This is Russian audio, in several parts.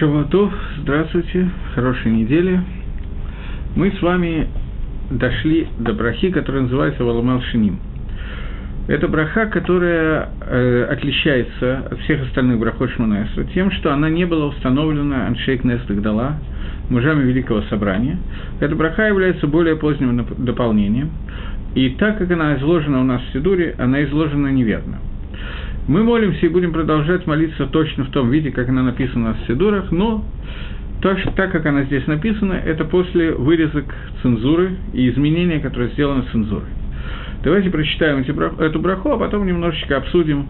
Шаватов, здравствуйте, хорошей недели. Мы с вами дошли до брахи, которая называется Валамал Шиним. Это браха, которая э, отличается от всех остальных брахот Шманесра тем, что она не была установлена Аншейк Нест Дала, мужами Великого Собрания. Эта браха является более поздним дополнением, и так как она изложена у нас в Сидуре, она изложена неверно. Мы молимся и будем продолжать молиться точно в том виде, как она написана в Сидурах, но так, так как она здесь написана, это после вырезок цензуры и изменения, которые сделаны цензурой. Давайте прочитаем эти, эту браху, а потом немножечко обсудим,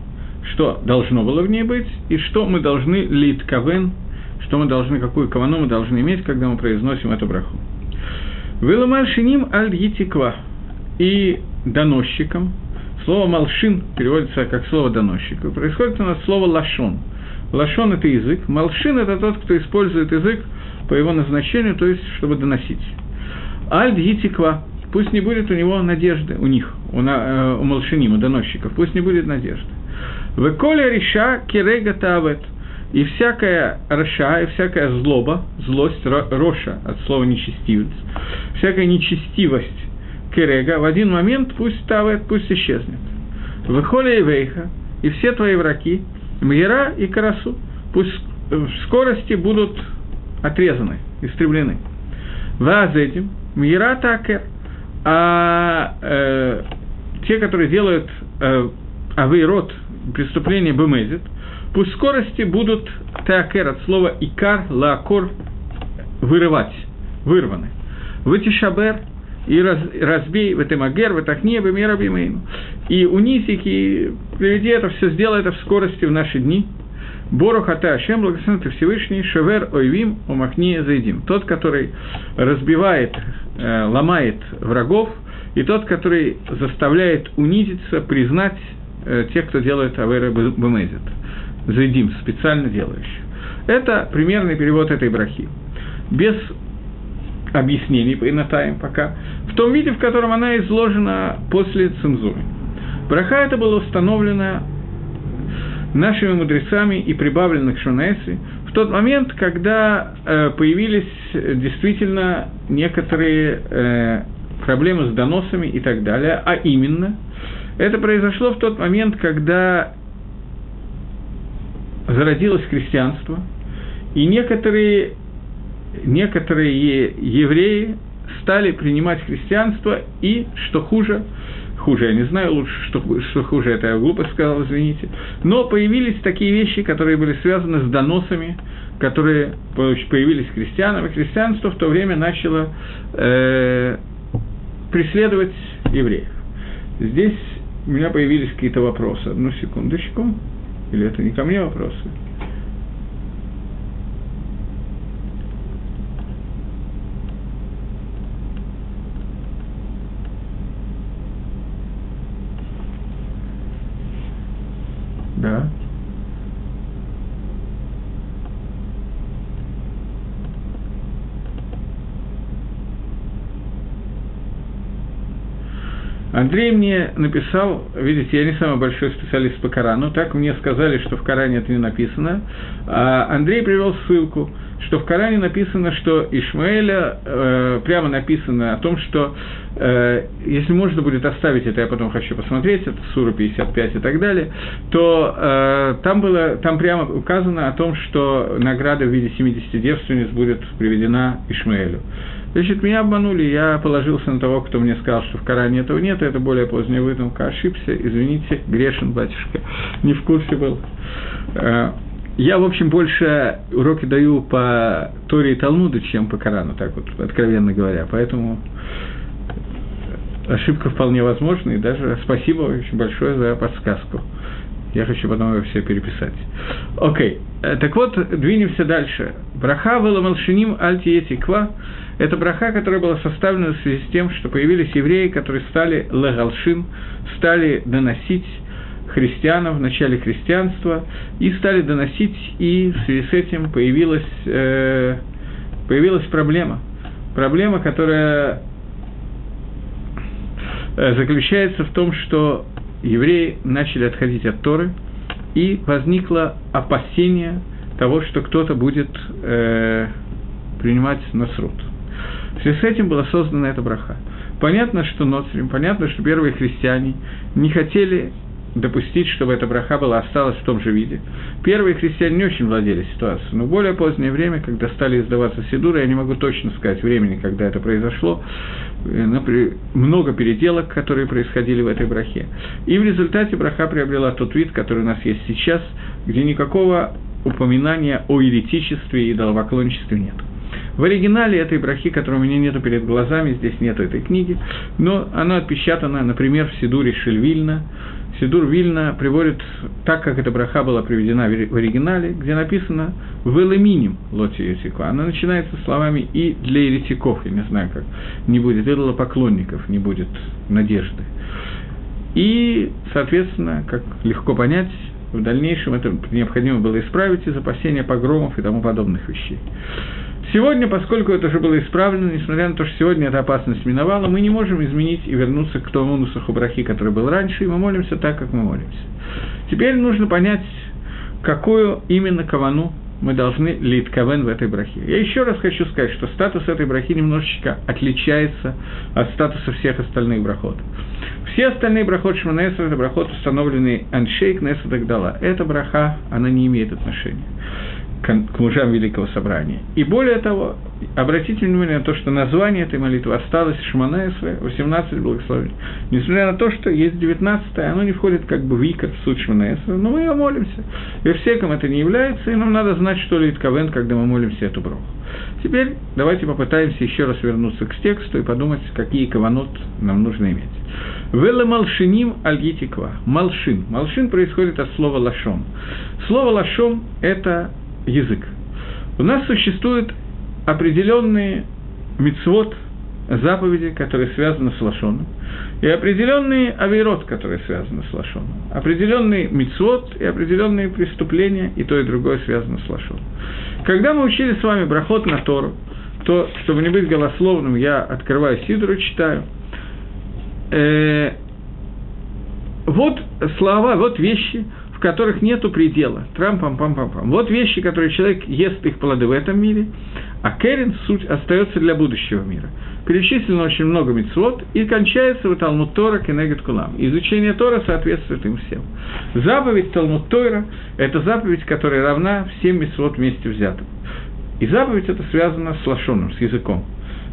что должно было в ней быть, и что мы должны лит кавен, что мы должны, какую кавану мы должны иметь, когда мы произносим эту браху. Виламаль шиним аль етиква. И доносчикам, Слово «малшин» переводится как слово «доносчик». И происходит у нас слово «лашон». Лашон – это язык, малшин – это тот, кто использует язык по его назначению, то есть, чтобы доносить. Альд Йитиква – пусть не будет у него надежды, у них, у, на, э, у малшиним, у доносчиков, пусть не будет надежды. Веколя риша кирега тавет – и всякая раша, и всякая злоба, злость, роша от слова нечестивец, всякая нечестивость керега, в один момент пусть тавет, пусть исчезнет. Выхоли и вейха, и все твои враги, мгера и карасу, пусть в скорости будут отрезаны, истреблены. Ваз этим, мгера такер, а э, те, которые делают э, авейрот, преступление бемезит, пусть скорости будут такер от слова икар, лакор, вырывать, вырваны. Вытишабер, и раз, разбей в этом агер, в этом небе, мира бимейну. И унизик, и приведи это все, сделай это в скорости в наши дни. Борох Ата Ашем, благословен ты Всевышний, Шевер Ойвим, Умахния Зайдим. Тот, который разбивает, э, ломает врагов, и тот, который заставляет унизиться, признать э, тех, кто делает Авера Бемезит. Зайдим, специально делающий. Это примерный перевод этой брахи. Без объяснений по Инатаем пока, в том виде, в котором она изложена после цензуры. Браха это было установлено нашими мудрецами и прибавлено к Шунеси в тот момент, когда э, появились действительно некоторые э, проблемы с доносами и так далее, а именно, это произошло в тот момент, когда зародилось христианство, и некоторые некоторые евреи стали принимать христианство, и, что хуже, хуже, я не знаю лучше, что, что хуже, это я глупо сказал, извините, но появились такие вещи, которые были связаны с доносами, которые появились христианам, и христианство в то время начало э, преследовать евреев. Здесь у меня появились какие-то вопросы. Одну секундочку. Или это не ко мне вопросы? Да. Андрей мне написал, видите, я не самый большой специалист по Корану, так мне сказали, что в Коране это не написано. А Андрей привел ссылку, что в Коране написано, что Ишмаэля, э, прямо написано о том, что э, если можно будет оставить это, я потом хочу посмотреть, это Сура 55 и так далее, то э, там, было, там прямо указано о том, что награда в виде 70 девственниц будет приведена Ишмаэлю. Значит, меня обманули, я положился на того, кто мне сказал, что в Коране этого нет, это более поздняя выдумка, ошибся, извините, грешен, батюшка, не в курсе был. Э, я, в общем, больше уроки даю по Торе и Талмуду, чем по Корану, так вот, откровенно говоря. Поэтому ошибка вполне возможна, и даже спасибо очень большое за подсказку. Я хочу потом его все переписать. Окей. Okay. Так вот, двинемся дальше. Браха была малшиним альтиети ква. Это браха, которая была составлена в связи с тем, что появились евреи, которые стали легалшин, стали доносить христианам в начале христианства и стали доносить, и в связи с этим появилась, э, появилась проблема. Проблема, которая э, заключается в том, что евреи начали отходить от Торы, и возникло опасение, того, что кто-то будет э, принимать насрут. В связи с этим была создана эта браха. Понятно, что Ноцрим, понятно, что первые христиане не хотели допустить, чтобы эта браха была осталась в том же виде. Первые христиане не очень владели ситуацией, но в более позднее время, когда стали издаваться Сидуры, я не могу точно сказать времени, когда это произошло, э, много переделок, которые происходили в этой брахе. И в результате браха приобрела тот вид, который у нас есть сейчас, где никакого упоминания о еретичестве и идолопоклонничестве нет. В оригинале этой брахи, которой у меня нету перед глазами, здесь нету этой книги, но она отпечатана, например, в Сидуре Шельвильна, Сидур Вильна приводит так, как эта браха была приведена в оригинале, где написано «в элеминим лоти еретику». Она начинается словами «и для еретиков», я не знаю как, не будет поклонников, не будет надежды. И, соответственно, как легко понять, в дальнейшем это необходимо было исправить из опасения погромов и тому подобных вещей. Сегодня, поскольку это уже было исправлено, несмотря на то, что сегодня эта опасность миновала, мы не можем изменить и вернуться к тому нусаху брахи, который был раньше, и мы молимся так, как мы молимся. Теперь нужно понять, какую именно кавану мы должны лить кавен в этой брахе. Я еще раз хочу сказать, что статус этой брахи немножечко отличается от статуса всех остальных брахот. Все остальные брахот Шманесра – это брахот, установленный Аншейк, Неса Дагдала. Эта браха, она не имеет отношения к мужам Великого Собрания. И более того, обратите внимание на то, что название этой молитвы осталось Шманаэсве, 18 благословений. Несмотря на то, что есть 19 оно не входит как бы в икор, в суть Шманаэсве, но мы ее молимся. И всеком это не является, и нам надо знать, что ли Ковен, когда мы молимся эту броху. Теперь давайте попытаемся еще раз вернуться к тексту и подумать, какие каванот нам нужно иметь. Вела малшиним альгитиква. Малшин. Малшин происходит от слова лашон. Слово лашон – это язык. У нас существуют определенные мицвод, заповеди, которые связаны с лошоном, и определенные авирот, которые связаны с лошоном. Определенный мицвод и определенные преступления, и то, и другое связано с лошоном. Когда мы учили с вами брахот на Тору, то, чтобы не быть голословным, я открываю Сидору, читаю. Э, вот слова, вот вещи – в которых нету предела. Трам-пам-пам-пам-пам. Вот вещи, которые человек ест их плоды в этом мире, а Керин суть остается для будущего мира. Перечислено очень много мецвод и кончается в Талмуд Тора Кенегет Кулам. Изучение Тора соответствует им всем. Заповедь Талмуд Тора – это заповедь, которая равна всем мецвод вместе взятым. И заповедь это связана с лошоном, с языком.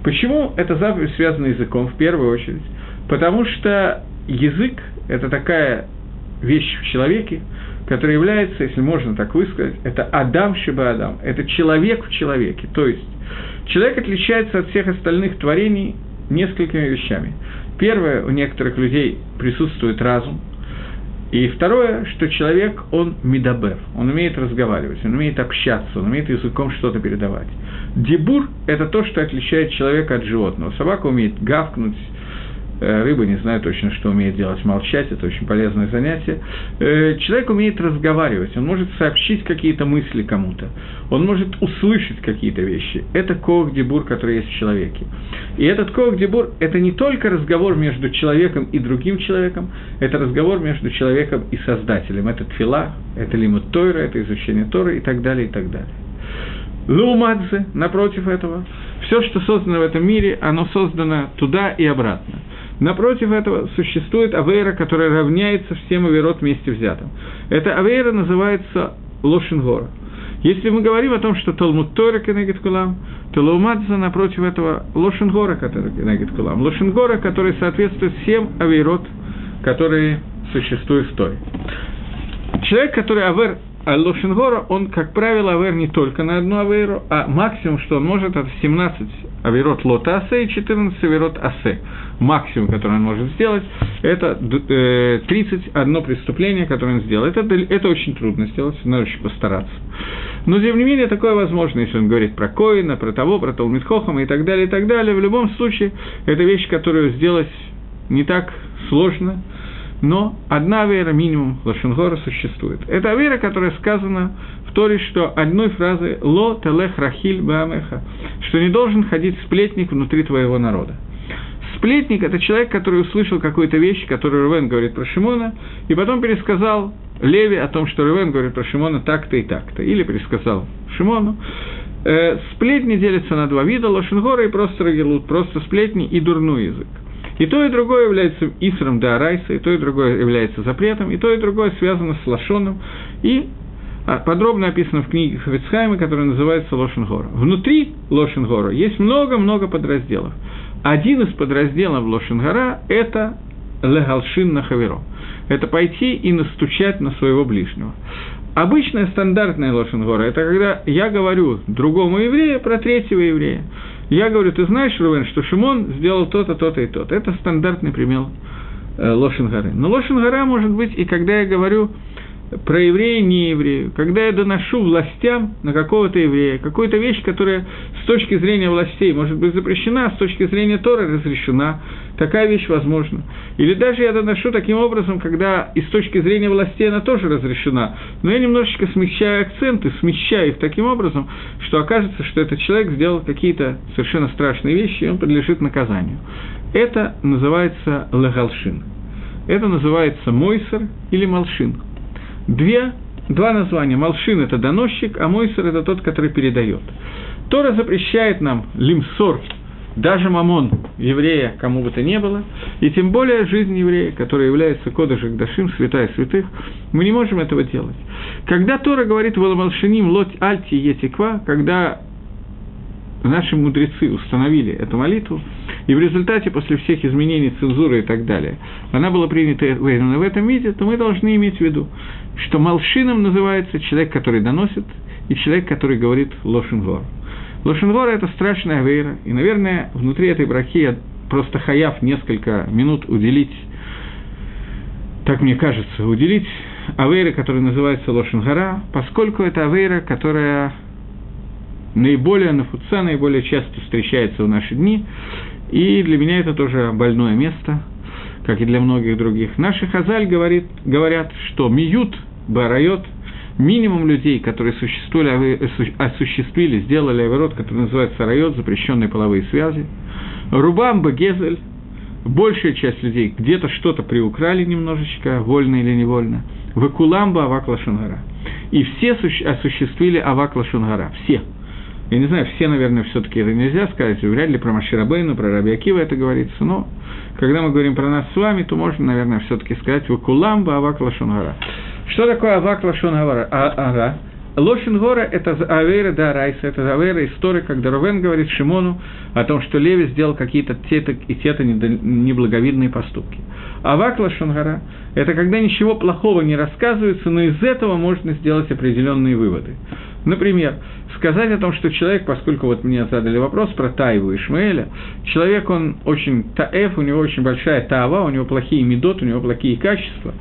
Почему эта заповедь связана с языком в первую очередь? Потому что язык – это такая вещь в человеке, который является, если можно так высказать, это Адам Шиба Адам, это человек в человеке. То есть человек отличается от всех остальных творений несколькими вещами. Первое, у некоторых людей присутствует разум, и второе, что человек, он медабер, он умеет разговаривать, он умеет общаться, он умеет языком что-то передавать. Дебур – это то, что отличает человека от животного. Собака умеет гавкнуть, Э, рыба не знаю точно, что умеет делать, молчать, это очень полезное занятие. Э, человек умеет разговаривать, он может сообщить какие-то мысли кому-то, он может услышать какие-то вещи. Это кох дебур, который есть в человеке. И этот кох дебур – это не только разговор между человеком и другим человеком, это разговор между человеком и Создателем. Это тфила, это лимут Тойра, это изучение Торы и так далее, и так далее. Лумадзе, напротив этого, все, что создано в этом мире, оно создано туда и обратно. Напротив этого существует авейра, которая равняется всем аверот вместе взятым. Эта авейра называется Лошингора. Если мы говорим о том, что Талмуд Тора кенегит кулам, то Лаумадза напротив этого Лошингора, который кенегит кулам. Лошингора, который соответствует всем авейрот, которые существуют в Торе. Человек, который авер а Лошингора, он, как правило, авер не только на одну аверу, а максимум, что он может, это 17 аверот лота асе и 14 аверот асе. Максимум, который он может сделать, это 31 э, преступление, которое он сделал. Это, это очень трудно сделать, надо очень постараться. Но, тем не менее, такое возможно, если он говорит про Коина, про того, про Талмитхохама и так далее, и так далее. В любом случае, это вещь, которую сделать не так сложно, но одна вера минимум Лошенгора существует. Это вера, которая сказана в Торе, что одной фразы «Ло телех рахиль баамеха», что не должен ходить сплетник внутри твоего народа. Сплетник – это человек, который услышал какую-то вещь, которую Рувен говорит про Шимона, и потом пересказал Леви о том, что Рувен говорит про Шимона так-то и так-то, или пересказал Шимону. Э, сплетни делятся на два вида – лошенгора и просто рагелут, просто сплетни и дурной язык. И то, и другое является Исром да Арайса, и то, и другое является запретом, и то, и другое связано с Лошоном, и а, подробно описано в книге Хафицхайма, которая называется Лошенгора. Внутри Лошенгора есть много-много подразделов. Один из подразделов Лошенгора – это Легалшин на Хаверо. Это пойти и настучать на своего ближнего. Обычная стандартная Лошенгора – это когда я говорю другому еврею про третьего еврея. Я говорю, ты знаешь, Рувен, что Шимон сделал то-то, то-то и то-то. Это стандартный пример э, Лошенгоры. Но Лошенгора может быть и когда я говорю про еврея, не еврею, когда я доношу властям на какого-то еврея, какую-то вещь, которая с точки зрения властей может быть запрещена, а с точки зрения Тора разрешена, такая вещь возможна. Или даже я доношу таким образом, когда и с точки зрения властей она тоже разрешена, но я немножечко смещаю акценты, смещаю их таким образом, что окажется, что этот человек сделал какие-то совершенно страшные вещи, и он подлежит наказанию. Это называется легалшин. Это называется мойсер или малшин – две, два названия. Малшин – это доносчик, а Мойсер – это тот, который передает. Тора запрещает нам лимсор, даже мамон еврея, кому бы то ни было, и тем более жизнь еврея, которая является кодышек дашим, святая святых, мы не можем этого делать. Когда Тора говорит «Валамалшиним лоть альти етиква», когда наши мудрецы установили эту молитву, и в результате, после всех изменений цензуры и так далее, она была принята в этом виде, то мы должны иметь в виду, что малшином называется человек, который доносит, и человек, который говорит лошенгор. Лошенгор – это страшная вейра, и, наверное, внутри этой брахи я просто хаяв несколько минут уделить, так мне кажется, уделить авейра, которая называется Лошенгора, поскольку это авейра, которая наиболее нафуца, наиболее часто встречается в наши дни, и для меня это тоже больное место, как и для многих других. Наши хазаль говорит, говорят, что миют, барайот, минимум людей, которые существовали, осуществили, сделали аверот, который называется райот, запрещенные половые связи, рубам багезель, большая часть людей где-то что-то приукрали немножечко, вольно или невольно, вакуламба авак лашунгара. И все осуществили авак лашунгара, все – я не знаю, все, наверное, все-таки это нельзя сказать, вряд ли про Маширабейну, про Раби Акива это говорится, но когда мы говорим про нас с вами, то можно, наверное, все-таки сказать «Вакуламба Авак Лашонгара». Что такое Авак Лашонгара? А, ага. Лошингора – это Авейра да Райса, это Авейра история, когда Ровен говорит Шимону о том, что Леви сделал какие-то те-то и те-то неблаговидные поступки. Авак Лошингора – это когда ничего плохого не рассказывается, но из этого можно сделать определенные выводы. Например, сказать о том, что человек, поскольку вот мне задали вопрос про Таеву и Ишмаэля, человек, он очень таэф, у него очень большая таава, у него плохие медот, у него плохие качества.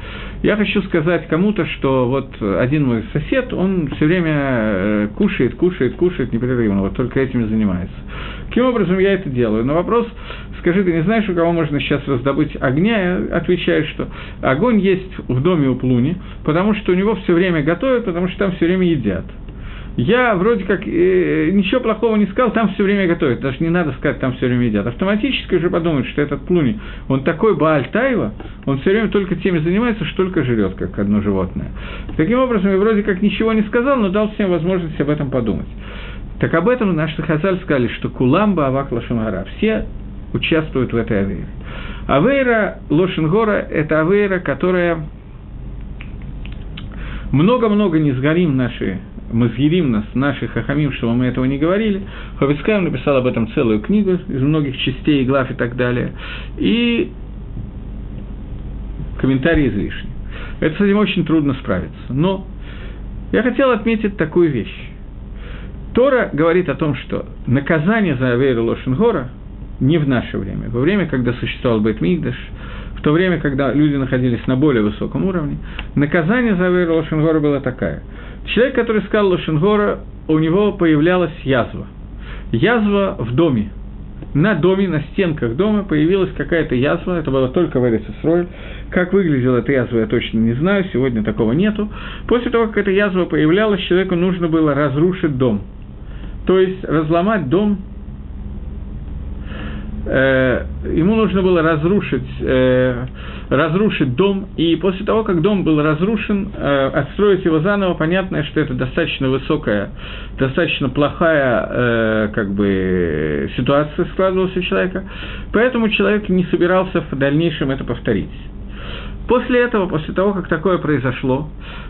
Я хочу сказать кому-то, что вот один мой сосед, он все время э, кушает, кушает, кушает непрерывно, вот только этим и занимается. Каким образом я это делаю? На вопрос, скажи, ты не знаешь, у кого можно сейчас раздобыть огня? Я отвечаю, что огонь есть в доме у Плуни, потому что у него все время готовят, потому что там все время едят я вроде как э, ничего плохого не сказал, там все время готовят. Даже не надо сказать, там все время едят. Автоматически уже подумают, что этот Плуни, он такой Бааль Таева, он все время только теми занимается, что только жрет, как одно животное. Таким образом, я вроде как ничего не сказал, но дал всем возможность об этом подумать. Так об этом наши Хазаль сказали, что Куламба Авак Лошангара. Все участвуют в этой авейре. Авейра Лошенгора – это авейра, которая много-много не сгорим наши Мазгирим нас, наших хахамим, чтобы мы этого не говорили. Ховицкаем написал об этом целую книгу из многих частей, глав и так далее. И комментарии излишни. Это с этим очень трудно справиться. Но я хотел отметить такую вещь. Тора говорит о том, что наказание за Авейру Лошенгора не в наше время. Во время, когда существовал Бейтмигдаш, в то время, когда люди находились на более высоком уровне, наказание за Авейру Лошенгора было такое – Человек, который сказал Лошенгора, у него появлялась язва. Язва в доме. На доме, на стенках дома появилась какая-то язва, это было только в Эрицесроль. Как выглядела эта язва, я точно не знаю, сегодня такого нету. После того, как эта язва появлялась, человеку нужно было разрушить дом. То есть разломать дом э, ему нужно было разрушить, э, разрушить дом, и после того, как дом был разрушен, э, отстроить его заново, понятно, что это достаточно высокая, достаточно плохая э, как бы, ситуация складывалась у человека, поэтому человек не собирался в дальнейшем это повторить. После этого, после того, как такое произошло,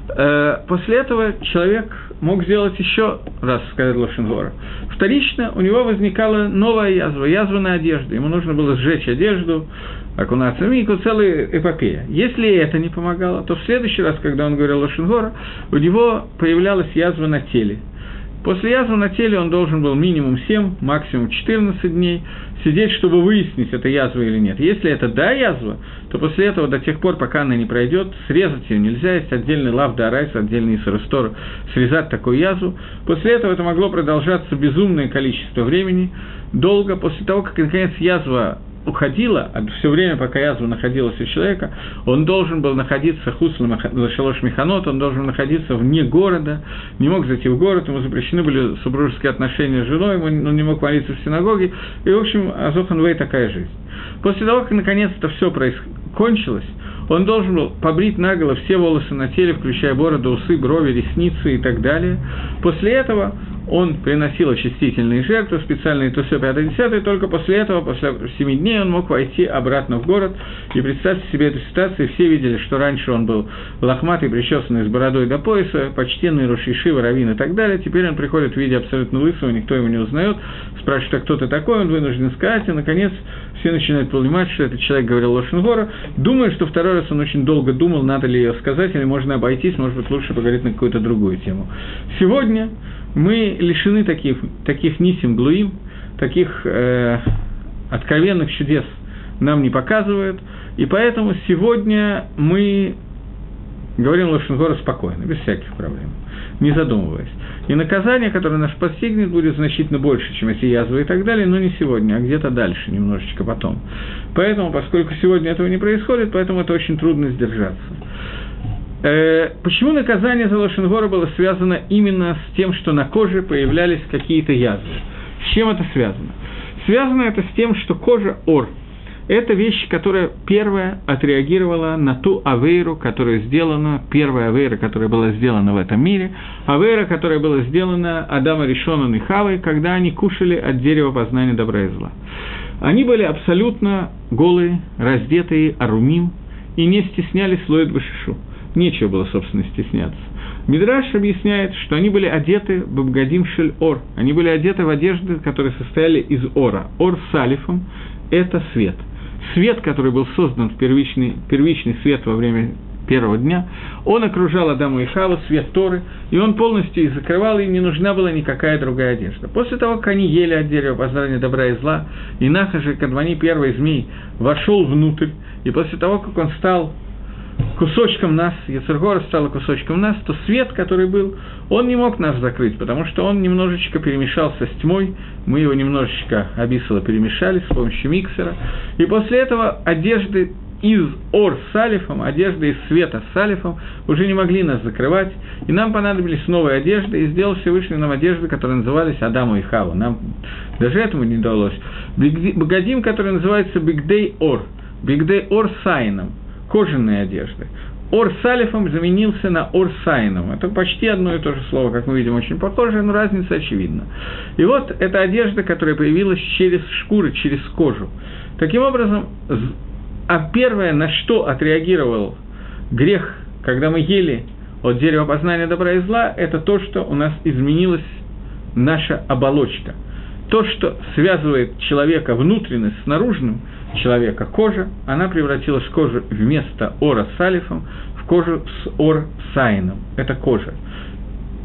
э, после этого человек мог сделать еще раз, сказать Лошенгора. Вторично у него возникала новая язва, язва на одежду. Ему нужно было сжечь одежду, окунаться в мику, целая эпопея. Если это не помогало, то в следующий раз, когда он говорил Лошенгора, у него появлялась язва на теле – После язвы на теле он должен был минимум 7, максимум 14 дней сидеть, чтобы выяснить, это язва или нет. Если это да язва, то после этого до тех пор, пока она не пройдет, срезать ее нельзя, есть отдельный лав дарайс, отдельный сарастор, срезать такую язву. После этого это могло продолжаться безумное количество времени, долго, после того, как, наконец, язва уходила, а все время, пока язва находилась у человека, он должен был находиться хуслом шалош механот, он должен находиться вне города, не мог зайти в город, ему запрещены были супружеские отношения с женой, он не мог молиться в синагоге, и, в общем, Азохан Вей такая жизнь. После того, как наконец это все проис... кончилось, он должен был побрить наголо все волосы на теле, включая бороду, усы, брови, ресницы и так далее. После этого он приносил очистительные жертвы, специальные тусы 5 10 только после этого, после 7 дней, он мог войти обратно в город. И представьте себе эту ситуацию, все видели, что раньше он был лохматый, причесанный с бородой до пояса, почтенный Рушиши, Равин и так далее. Теперь он приходит в виде абсолютно лысого, никто его не узнает, спрашивает, а кто ты такой, он вынужден сказать, и, наконец, все начинают понимать, что этот человек говорил Лошенгора. Думаю, что второй раз он очень долго думал, надо ли ее сказать, или можно обойтись, может быть, лучше поговорить на какую-то другую тему. Сегодня мы лишены таких, таких нисим глуим, таких э, откровенных чудес нам не показывают, и поэтому сегодня мы говорим Лошенгора спокойно, без всяких проблем, не задумываясь. И наказание, которое нас постигнет, будет значительно больше, чем эти язвы и так далее, но не сегодня, а где-то дальше, немножечко потом. Поэтому, поскольку сегодня этого не происходит, поэтому это очень трудно сдержаться. Э, почему наказание за Лошенгора было связано именно с тем, что на коже появлялись какие-то язвы? С чем это связано? Связано это с тем, что кожа ор – это вещь, которая первая отреагировала на ту авейру, которая сделана, первая авейра, которая была сделана в этом мире, авейра, которая была сделана Адама Ришоном и Хавой, когда они кушали от дерева познания добра и зла. Они были абсолютно голые, раздетые, арумим, и не стеснялись лоид башишу нечего было, собственно, стесняться. Мидраш объясняет, что они были одеты в Бабгадим Шель Ор. Они были одеты в одежды, которые состояли из ора. Ор с алифом – это свет. Свет, который был создан первичный, первичный свет во время первого дня, он окружал Адаму и Хаву, свет Торы, и он полностью их закрывал, им не нужна была никакая другая одежда. После того, как они ели от дерева познания добра и зла, и Нахажи Кадвани, первый змей, вошел внутрь, и после того, как он стал кусочком нас, Яцергора стала кусочком нас, то свет, который был, он не мог нас закрыть, потому что он немножечко перемешался с тьмой, мы его немножечко обисало перемешали с помощью миксера, и после этого одежды из ор с алифом, одежды из света с алифом уже не могли нас закрывать, и нам понадобились новые одежды, и сделал Всевышний нам одежды, которые назывались Адаму и Хава. Нам даже этому не удалось. Богодим, который называется Бигдей Ор, Бигдей Ор Сайном – кожаные одежды. Ор салифом заменился на ор сайном. Это почти одно и то же слово, как мы видим, очень похоже, но разница очевидна. И вот эта одежда, которая появилась через шкуры, через кожу. Таким образом, а первое, на что отреагировал грех, когда мы ели от дерева познания добра и зла, это то, что у нас изменилась наша оболочка. То, что связывает человека внутренность с наружным – человека кожа, она превратилась в кожу вместо ора с алифом в кожу с ор сайном. Это кожа.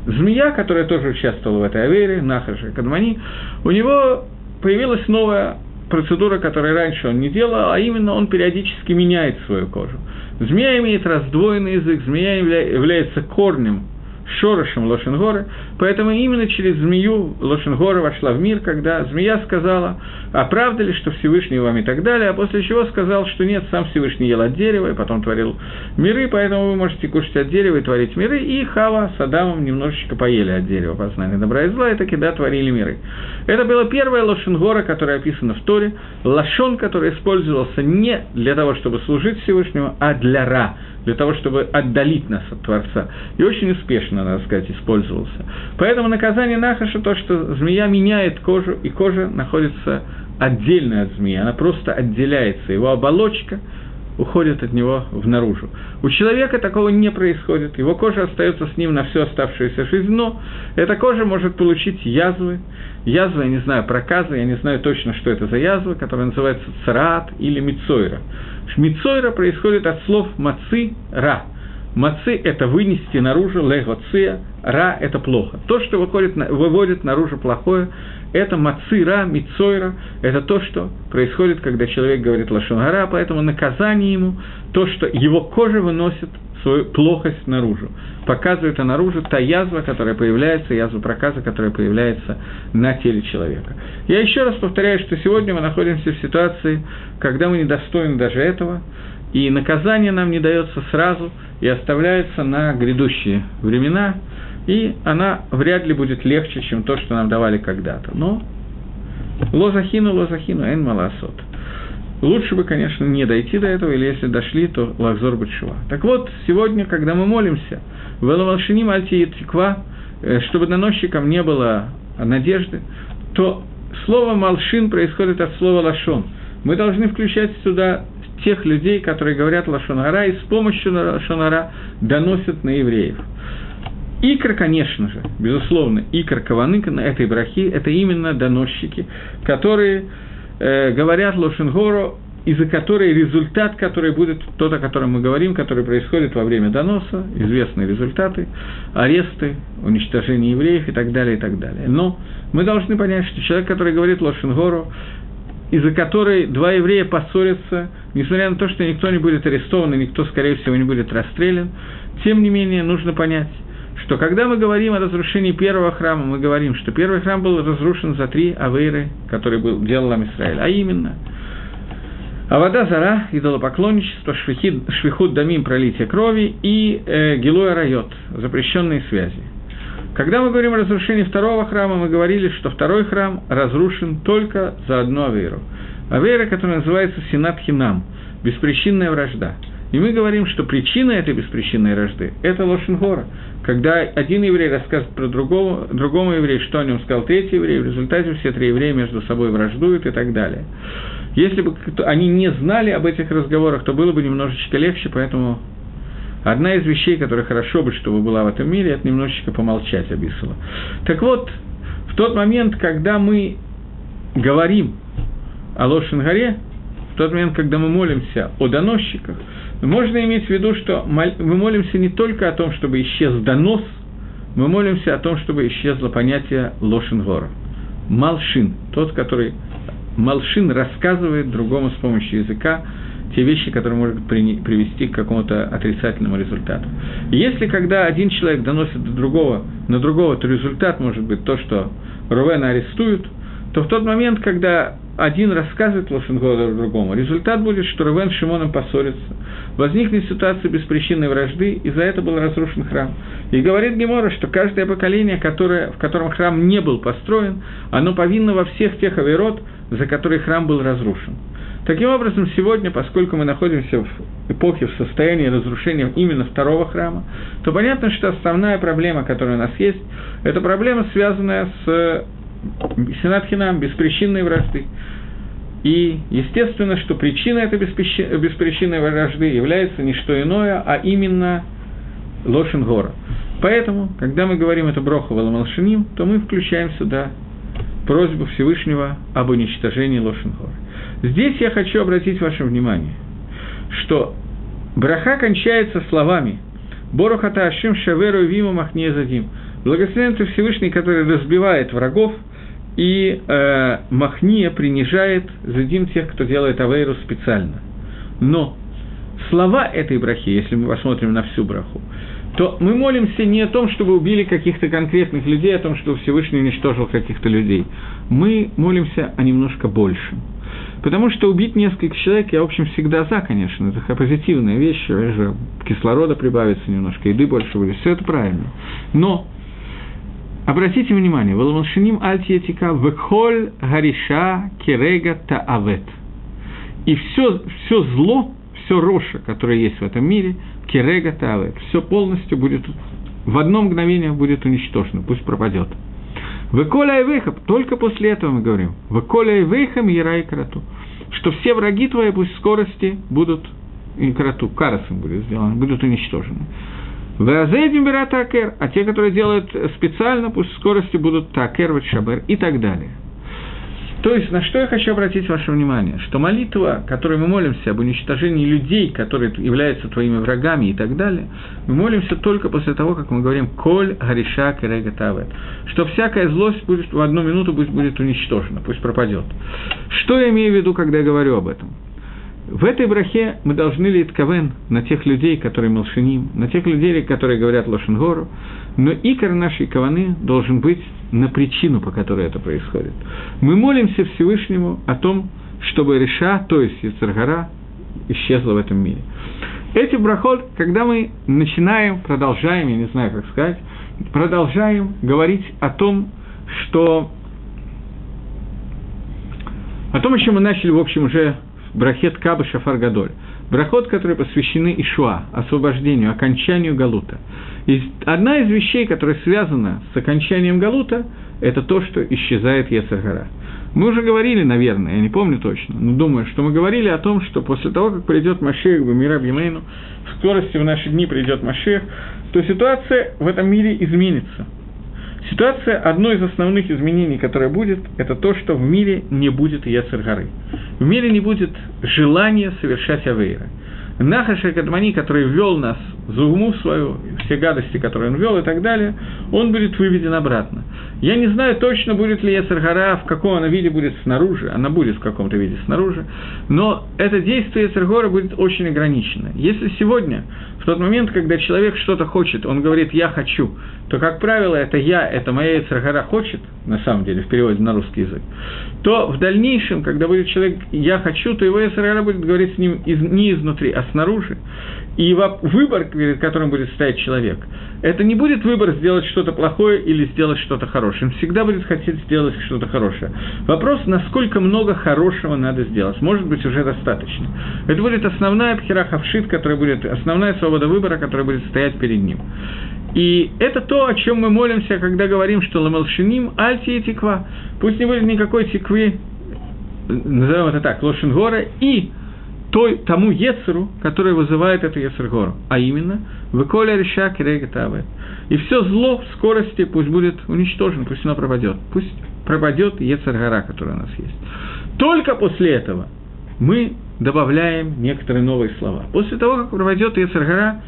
Змея, которая тоже участвовала в этой авере, Нахаша Кадмани, у него появилась новая процедура, которую раньше он не делал, а именно он периодически меняет свою кожу. Змея имеет раздвоенный язык, змея является корнем шорошем Лошенгоры, поэтому именно через змею Лошенгора вошла в мир, когда змея сказала, а правда ли, что Всевышний вам и так далее, а после чего сказал, что нет, сам Всевышний ел от дерева, и потом творил миры, поэтому вы можете кушать от дерева и творить миры, и Хава с Адамом немножечко поели от дерева познания добра и зла, и таки, да, творили миры. Это было первое Лошенгора, которое описано в Торе, лошон, который использовался не для того, чтобы служить Всевышнему, а для Ра, для того, чтобы отдалить нас от Творца. И очень успешно, надо сказать, использовался. Поэтому наказание Нахаша то, что змея меняет кожу, и кожа находится отдельно от змеи, она просто отделяется. Его оболочка – уходит от него в наружу. У человека такого не происходит, его кожа остается с ним на всю оставшуюся жизнь, но эта кожа может получить язвы, язвы, я не знаю, проказы, я не знаю точно, что это за язвы, которая называется цараат или мицойра. Мицойра происходит от слов мацы ра. Мацы – это вынести наружу, легоция, ра – это плохо. То, что выходит, выводит наружу плохое, это мацира, мицойра, это то, что происходит, когда человек говорит лошонгара, поэтому наказание ему то, что его кожа выносит свою плохость наружу, показывает наружу та язва, которая появляется, язва проказа, которая появляется на теле человека. Я еще раз повторяю, что сегодня мы находимся в ситуации, когда мы недостойны даже этого, и наказание нам не дается сразу и оставляется на грядущие времена – и она вряд ли будет легче, чем то, что нам давали когда-то. Но лозахину, лозахину, эн маласот. Лучше бы, конечно, не дойти до этого, или если дошли, то лахзор бачува. Так вот, сегодня, когда мы молимся, в Эламалшини Мальти Тиква, э, чтобы доносчикам не было надежды, то слово «малшин» происходит от слова «лашон». Мы должны включать сюда тех людей, которые говорят лашонара, и с помощью лашонара доносят на евреев. Икр, конечно же, безусловно, икр каваны на этой брахи – это именно доносчики, которые э, говорят Лошенгору, из-за которой результат, который будет тот, о котором мы говорим, который происходит во время доноса, известные результаты, аресты, уничтожение евреев и так далее, и так далее. Но мы должны понять, что человек, который говорит Лошенгору, из-за которой два еврея поссорятся, несмотря на то, что никто не будет арестован и никто, скорее всего, не будет расстрелян, тем не менее нужно понять, что когда мы говорим о разрушении первого храма, мы говорим, что первый храм был разрушен за три авейры, которые был, делал Израиль, а именно а вода зара, идолопоклонничество, швихид, швихут дамим, пролитие крови и э, гилуя райот, запрещенные связи. Когда мы говорим о разрушении второго храма, мы говорили, что второй храм разрушен только за одну авейру. Авейра, которая называется Синат Хинам, беспричинная вражда – и мы говорим, что причина этой беспричинной рожды – это Лошенгора. Когда один еврей рассказывает про другого, другому еврею, что о нем сказал третий еврей, в результате все три еврея между собой враждуют и так далее. Если бы они не знали об этих разговорах, то было бы немножечко легче, поэтому одна из вещей, которая хорошо бы, чтобы была в этом мире, это немножечко помолчать об Исула. Так вот, в тот момент, когда мы говорим о Лошенгаре, в тот момент, когда мы молимся о доносчиках – можно иметь в виду, что мы молимся не только о том, чтобы исчез донос, мы молимся о том, чтобы исчезло понятие лошенгора. Малшин, тот, который Малшин рассказывает другому с помощью языка те вещи, которые могут привести к какому-то отрицательному результату. если когда один человек доносит до другого, на другого, то результат может быть то, что Рувена арестуют, то в тот момент, когда один рассказывает Лошенгода другому, результат будет, что Рувен с Шимоном поссорится. Возникнет ситуация беспричинной вражды, и за это был разрушен храм. И говорит Гемора, что каждое поколение, которое, в котором храм не был построен, оно повинно во всех тех авирот, за которые храм был разрушен. Таким образом, сегодня, поскольку мы находимся в эпохе, в состоянии разрушения именно второго храма, то понятно, что основная проблема, которая у нас есть, это проблема, связанная с Сенатхинам, беспричинной вражды. И естественно, что причина этой беспричинной вражды является не что иное, а именно Лошенгора. Поэтому, когда мы говорим это Броху Валамалшиним, то мы включаем сюда просьбу Всевышнего об уничтожении Лошенгора. Здесь я хочу обратить ваше внимание, что браха кончается словами «Борохата Ашим Шаверу Виму Махнезадим» Благословен ты Всевышний, который разбивает врагов – и э, Махния принижает задим тех, кто делает авейру специально. Но слова этой брахи, если мы посмотрим на всю браху, то мы молимся не о том, чтобы убили каких-то конкретных людей, а о том, что Всевышний уничтожил каких-то людей. Мы молимся о немножко большем. Потому что убить несколько человек, я, в общем, всегда за, конечно, это позитивная вещь, же кислорода прибавится немножко, еды больше будет, все это правильно. Но Обратите внимание, Валамалшиним альтиетика векхоль гариша керега таавет. И все, все зло, все роша, которое есть в этом мире, керега таавет, все полностью будет, в одно мгновение будет уничтожено, пусть пропадет. Веколя и выхаб, только после этого мы говорим. Веколя и выхам яра и крату. Что все враги твои пусть скорости будут, и крату, карасом будет сделано, будут уничтожены. Веазейдим бера такер, а те, которые делают специально, пусть скорости будут такер, шабер и так далее. То есть, на что я хочу обратить ваше внимание, что молитва, которой мы молимся об уничтожении людей, которые являются твоими врагами и так далее, мы молимся только после того, как мы говорим «Коль Хариша Керега Тавет», что всякая злость будет в одну минуту пусть будет уничтожена, пусть пропадет. Что я имею в виду, когда я говорю об этом? В этой брахе мы должны лить кавен на тех людей, которые молшиним, на тех людей, которые говорят лошенгору, но икор нашей каваны должен быть на причину, по которой это происходит. Мы молимся Всевышнему о том, чтобы Реша, то есть Яцергара, исчезла в этом мире. Эти брахот, когда мы начинаем, продолжаем, я не знаю, как сказать, продолжаем говорить о том, что о том, о чем мы начали, в общем, уже брахет Каба Шафар Гадоль. Брахот, которые посвящены Ишуа, освобождению, окончанию Галута. И одна из вещей, которая связана с окончанием Галута, это то, что исчезает Ецаргара. Мы уже говорили, наверное, я не помню точно, но думаю, что мы говорили о том, что после того, как придет Машех Бамира Бимейну, в скорости в наши дни придет Машех, то ситуация в этом мире изменится – Ситуация, одно из основных изменений, которое будет, это то, что в мире не будет Ецергары. В мире не будет желания совершать Авейра. Нахаша Кадмани, который ввел нас за уму свою, все гадости, которые он вел и так далее, он будет выведен обратно. Я не знаю точно, будет ли Ецергара, в каком она виде будет снаружи, она будет в каком-то виде снаружи, но это действие Ецергора будет очень ограничено. Если сегодня, в тот момент, когда человек что-то хочет, он говорит «я хочу», то, как правило, это «я», это моя Ецергора хочет, на самом деле, в переводе на русский язык, то в дальнейшем, когда будет человек «я хочу», то его Ецергора будет говорить с ним из, не изнутри, а снаружи. И выбор, перед которым будет стоять человек, это не будет выбор сделать что-то плохое или сделать что-то хорошее. Он всегда будет хотеть сделать что-то хорошее. Вопрос, насколько много хорошего надо сделать. Может быть, уже достаточно. Это будет основная пхерахавшит, которая будет, основная свобода выбора, которая будет стоять перед ним. И это то, о чем мы молимся, когда говорим, что ламалшиним альти и тиква. Пусть не будет никакой тиквы, назовем это так, лошенгора, и той, тому Ецеру, который вызывает эту Ецергору, а именно «Выколя реша кирегатавы». И все зло в скорости пусть будет уничтожено, пусть оно пропадет. Пусть пропадет Ецергора, который у нас есть. Только после этого мы добавляем некоторые новые слова. После того, как пропадет Ецергора,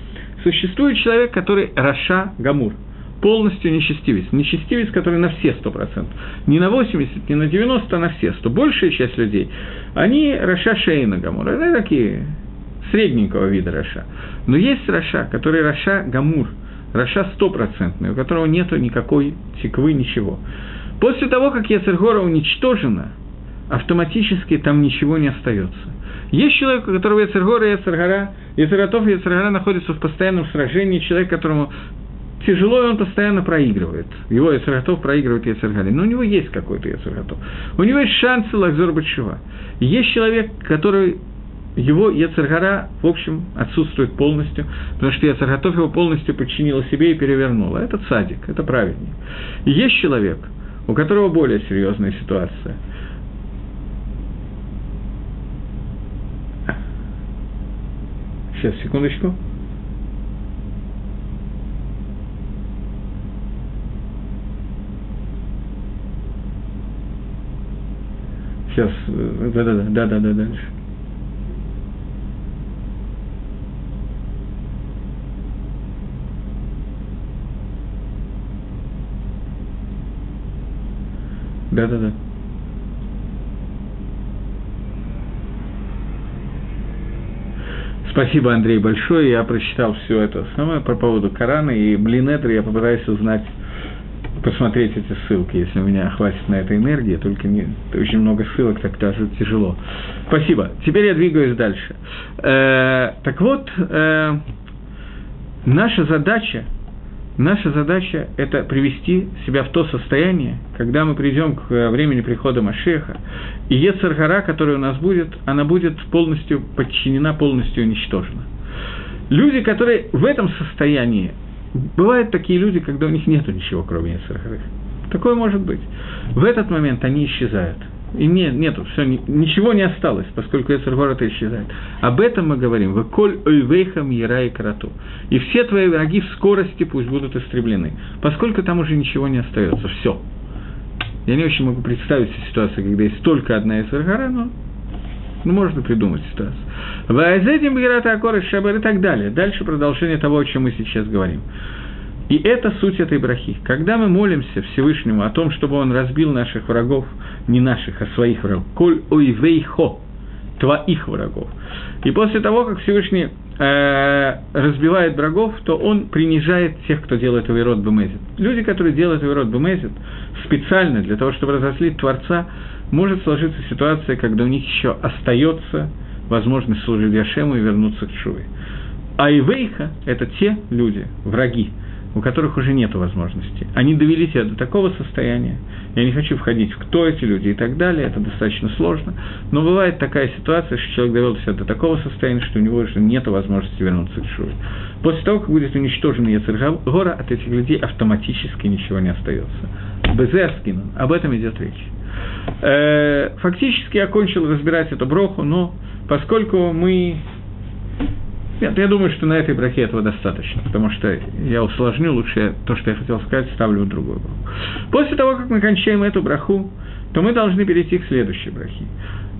существует человек, который Раша Гамур – полностью нечестивец. Нечестивец, который на все сто процентов. Не на 80, не на 90, а на все сто. Большая часть людей, они רשע שאינו גמור. Это такие средненького вида רשע. Но есть רשע, который רשע גמור. רשע стопроцентный, у которого нет никакой тиквы, ничего. После того, как יצר הרע уничтожена, автоматически там ничего не остается. Есть человек, у которого Яцергора и Яцергора, Яцерготов и Яцергора находятся в постоянном сражении, человек, которому тяжело, и он постоянно проигрывает. Его יצר הטוב проигрывает יצר הרע. Но у него есть какой-то יצר הטוב. У него есть шансы Лакзор Батшева. Есть человек, который его Яцергара, в общем, отсутствует полностью, потому что Яцерготов его полностью подчинила себе и перевернула. Это цадик, это праведник. И есть человек, у которого более серьезная ситуация. Сейчас, секундочку. Сейчас, да-да-да, да-да-да, дальше. Да-да-да. Спасибо, Андрей, большое. Я прочитал все это самое по поводу Корана и Блинетр. Я попытаюсь узнать, посмотреть эти ссылки, если у меня хватит на это энергии. Только не, очень много ссылок, так даже тяжело. Спасибо. Теперь я двигаюсь дальше. Э, так вот, э, наша задача Наша задача – это привести себя в то состояние, когда мы придем к э, времени прихода Машеха, и Ецаргара, которая у нас будет, она будет полностью подчинена, полностью уничтожена. Люди, которые в этом состоянии, бывают такие люди, когда у них нет ничего, кроме Ецаргары. Такое может быть. В этот момент они исчезают – и нет, нету, все, ничего не осталось, поскольку Эцер это исчезает. Об этом мы говорим. Вы коль ойвейхам яра и карату. И все твои враги в скорости пусть будут истреблены, поскольку там уже ничего не остается. Все. Я не очень могу представить ситуацию, когда есть только одна Эцергара, но ну, можно придумать ситуацию. Ваазетим Герата Акор Шабер и так далее. Дальше продолжение того, о чем мы сейчас говорим. И это суть этой брахи. Когда мы молимся Всевышнему о том, чтобы он разбил наших врагов, не наших, а своих врагов, коль ойвейхо, твоих врагов. И после того, как Всевышний э, разбивает врагов, то он принижает тех, кто делает Аверот Бемезит. Люди, которые делают Аверот Бемезит, специально для того, чтобы разослить Творца, может сложиться ситуация, когда у них еще остается возможность служить Яшему и вернуться к Шуве. А Ивейха – это те люди, враги, у которых уже нет возможности. Они довели себя до такого состояния, я не хочу входить в кто эти люди и так далее, это достаточно сложно, но бывает такая ситуация, что человек довел себя до такого состояния, что у него уже нет возможности вернуться к Шуре. После того, как будет уничтожен Яцергора, от этих людей автоматически ничего не остается. Безерскин, об этом идет речь. Э, фактически я кончил разбирать эту броху, но поскольку мы нет, я думаю, что на этой брахе этого достаточно, потому что я усложню, лучше то, что я хотел сказать, ставлю в другую браху. После того, как мы кончаем эту браху, то мы должны перейти к следующей брахе.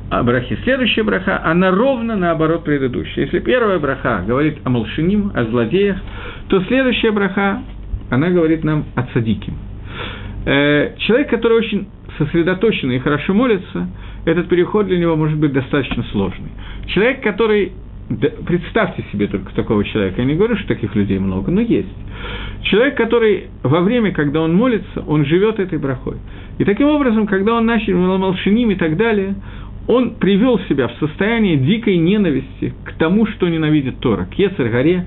А брахе. Следующая браха, она ровно наоборот предыдущей. Если первая браха говорит о молшиним, о злодеях, то следующая браха, она говорит нам о цадике. Э, человек, который очень сосредоточенный и хорошо молится, этот переход для него может быть достаточно сложный. Человек, который представьте себе только такого человека. Я не говорю, что таких людей много, но есть. Человек, который во время, когда он молится, он живет этой брахой. И таким образом, когда он начал молшиним и так далее, он привел себя в состояние дикой ненависти к тому, что ненавидит Тора, к Ецер-горе,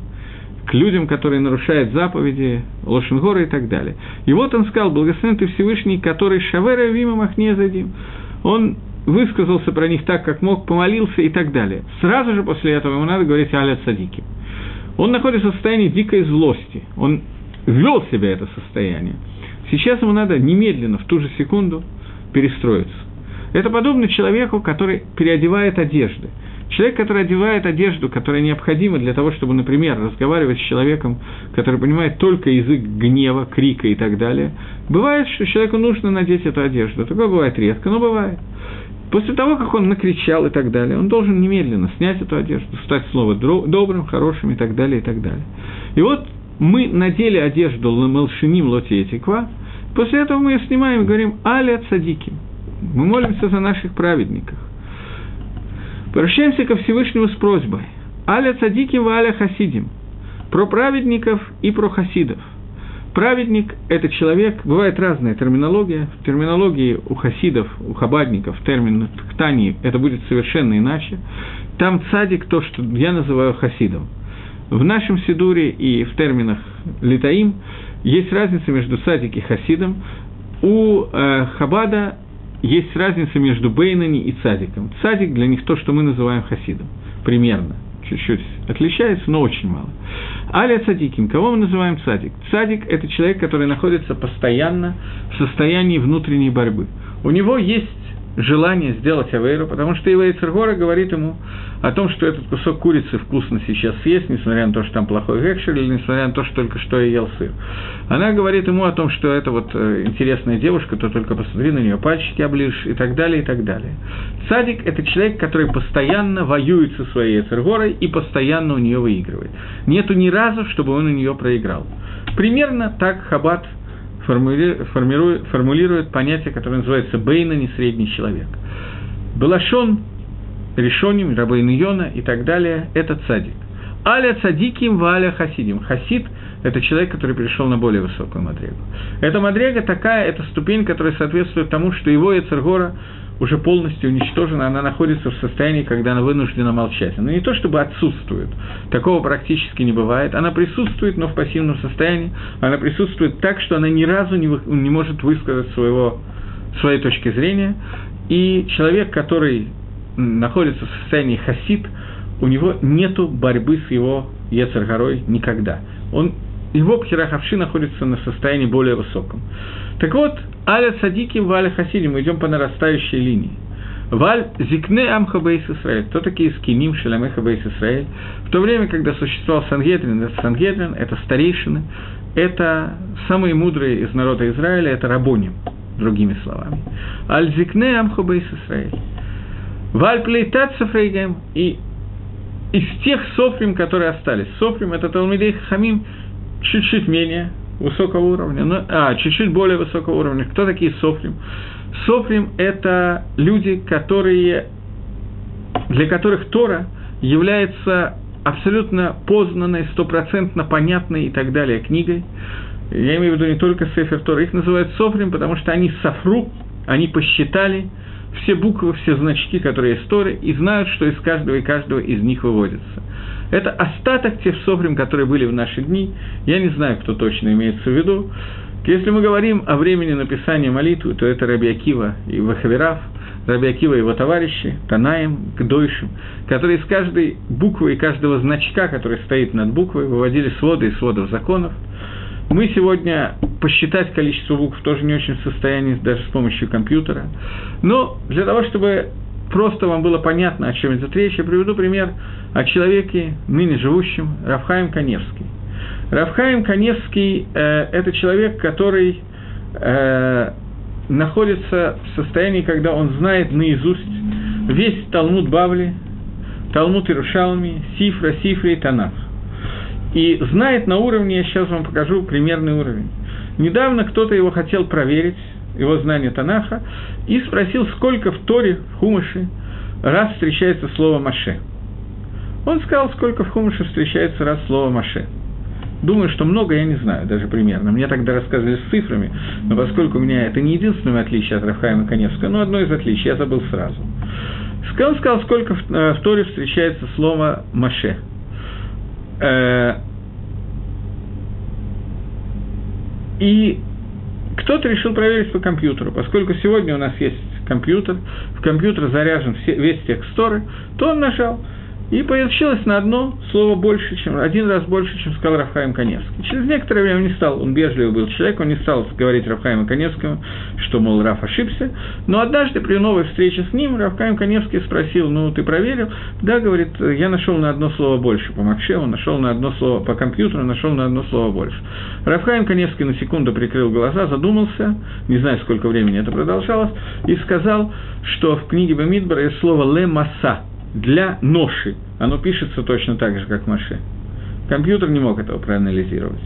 к людям, которые нарушают заповеди, Лошенгора и так далее. И вот он сказал, благословен ты Всевышний, который Шавера Вима Махне Задим. Он высказался про них так, как мог, помолился и так далее. Сразу же после этого ему надо говорить «Аля Садики». Он находится в состоянии дикой злости. Он ввел в себя это состояние. Сейчас ему надо немедленно, в ту же секунду, перестроиться. Это подобно человеку, который переодевает одежды. Человек, который одевает одежду, которая необходима для того, чтобы, например, разговаривать с человеком, который понимает только язык гнева, крика и так далее, бывает, что человеку нужно надеть эту одежду. Такое бывает редко, но бывает. После того, как он накричал и так далее, он должен немедленно снять эту одежду, стать снова добрым, хорошим и так далее, и так далее. И вот мы надели одежду Мелшиним Лотиетиква, после этого мы ее снимаем и говорим «Аля Цадиким». Мы молимся за наших праведников. Обращаемся ко Всевышнему с просьбой «Аля Цадиким Аля Хасидим» про праведников и про хасидов – Праведник – это человек, бывает разная терминология. В терминологии у хасидов, у хабадников, термин ктани – это будет совершенно иначе. Там цадик – то, что я называю хасидом. В нашем сидуре и в терминах литаим есть разница между садик и хасидом. У э, хабада есть разница между бейнани и цадиком. Цадик для них то, что мы называем хасидом. Примерно чуть-чуть отличается, но очень мало. Аля цадиким. Кого мы называем цадик? Цадик – это человек, который находится постоянно в состоянии внутренней борьбы. У него есть желание сделать авейру, потому что Ива Ицергора говорит ему о том, что этот кусок курицы вкусно сейчас съесть, несмотря на то, что там плохой гекшель, или несмотря на то, что только что я ел сыр. Она говорит ему о том, что это вот э, интересная девушка, то только посмотри на нее, пальчики оближешь и так далее, и так далее. Цадик – это человек, который постоянно воюет со своей Ицергорой и постоянно у нее выигрывает. Нету ни разу, чтобы он у нее проиграл. Примерно так Хаббат формулирует, формулирует понятие, которое называется «бейна, не средний человек». Балашон решоним, рабейн Йона и так далее, это цадик. Аля цадиким валя хасидим. Хасид – это человек, который перешел на более высокую мадрегу. Эта мадрега такая, это ступень, которая соответствует тому, что его Яцергора уже полностью уничтожена, она находится в состоянии, когда она вынуждена молчать. Она не то чтобы отсутствует, такого практически не бывает, она присутствует, но в пассивном состоянии, она присутствует так, что она ни разу не, вы, не может высказать своего, своей точки зрения, и человек, который находится в состоянии хасид, у него нет борьбы с его Ецаргорой никогда. Он, его пхерахавши находится на состоянии более высоком. Так вот, аля садики валя хасидим, мы идем по нарастающей линии. Валь зикне амха бейс Исраэль. Кто такие скиним шелямеха бейс Исраэль? В то время, когда существовал Сангедрин, это Сангедрин, это старейшины, это самые мудрые из народа Израиля, это рабоним, другими словами. Аль зикне амха бейс Исраэль. Валь плейтат сафрейгем. И из тех софрим, которые остались. Софрим – это Талмидей Хамим чуть-чуть менее высокого уровня, но, а, чуть-чуть более высокого уровня. Кто такие софрим? Софрим – это люди, которые, для которых Тора является абсолютно познанной, стопроцентно понятной и так далее книгой. Я имею в виду не только Сефер Тора, их называют софрим, потому что они сафру, они посчитали – все буквы, все значки, которые есть в и знают, что из каждого и каждого из них выводится. Это остаток тех софрим, которые были в наши дни. Я не знаю, кто точно имеется в виду. Если мы говорим о времени написания молитвы, то это Раби Акива и Вахаверав, Раби Акива и его товарищи, Танаем, Гдойшим, которые из каждой буквы и каждого значка, который стоит над буквой, выводили своды и сводов законов – мы сегодня посчитать количество букв тоже не очень в состоянии, даже с помощью компьютера. Но для того, чтобы просто вам было понятно, о чем идет речь, я приведу пример о человеке, ныне живущем, Рафхаем Каневский. Рафхаим Каневский э, – это человек, который э, находится в состоянии, когда он знает наизусть весь Талмуд Бавли, Талмуд Ирушалми, Сифра, Сифра и Танах и знает на уровне, я сейчас вам покажу примерный уровень. Недавно кто-то его хотел проверить, его знание Танаха, и спросил, сколько в Торе, в Хумыше, раз встречается слово «маше». Он сказал, сколько в Хумыше встречается раз слово «маше». Думаю, что много, я не знаю, даже примерно. Мне тогда рассказывали с цифрами, но поскольку у меня это не единственное отличие от Рафхайма Коневского, но одно из отличий, я забыл сразу. Он сказал, сколько в, э, в Торе встречается слово «маше». Э, и кто-то решил проверить по компьютеру, поскольку сегодня у нас есть компьютер, в компьютер заряжен все, весь текст Торы, то он нажал – и получилось на одно слово больше, чем один раз больше, чем сказал Рафхаим Коневский. Через некоторое время он не стал, он вежливый был человек, он не стал говорить Рафхаиму Коневскому, что, мол, Раф ошибся. Но однажды при новой встрече с ним Рафхаим Коневский спросил, ну, ты проверил? Да, говорит, я нашел на одно слово больше по Макшеву, нашел на одно слово по компьютеру, нашел на одно слово больше. Рафхаим Коневский на секунду прикрыл глаза, задумался, не знаю, сколько времени это продолжалось, и сказал, что в книге Бамидбара есть слово «ле масса», для ноши. Оно пишется точно так же, как Маше. Компьютер не мог этого проанализировать.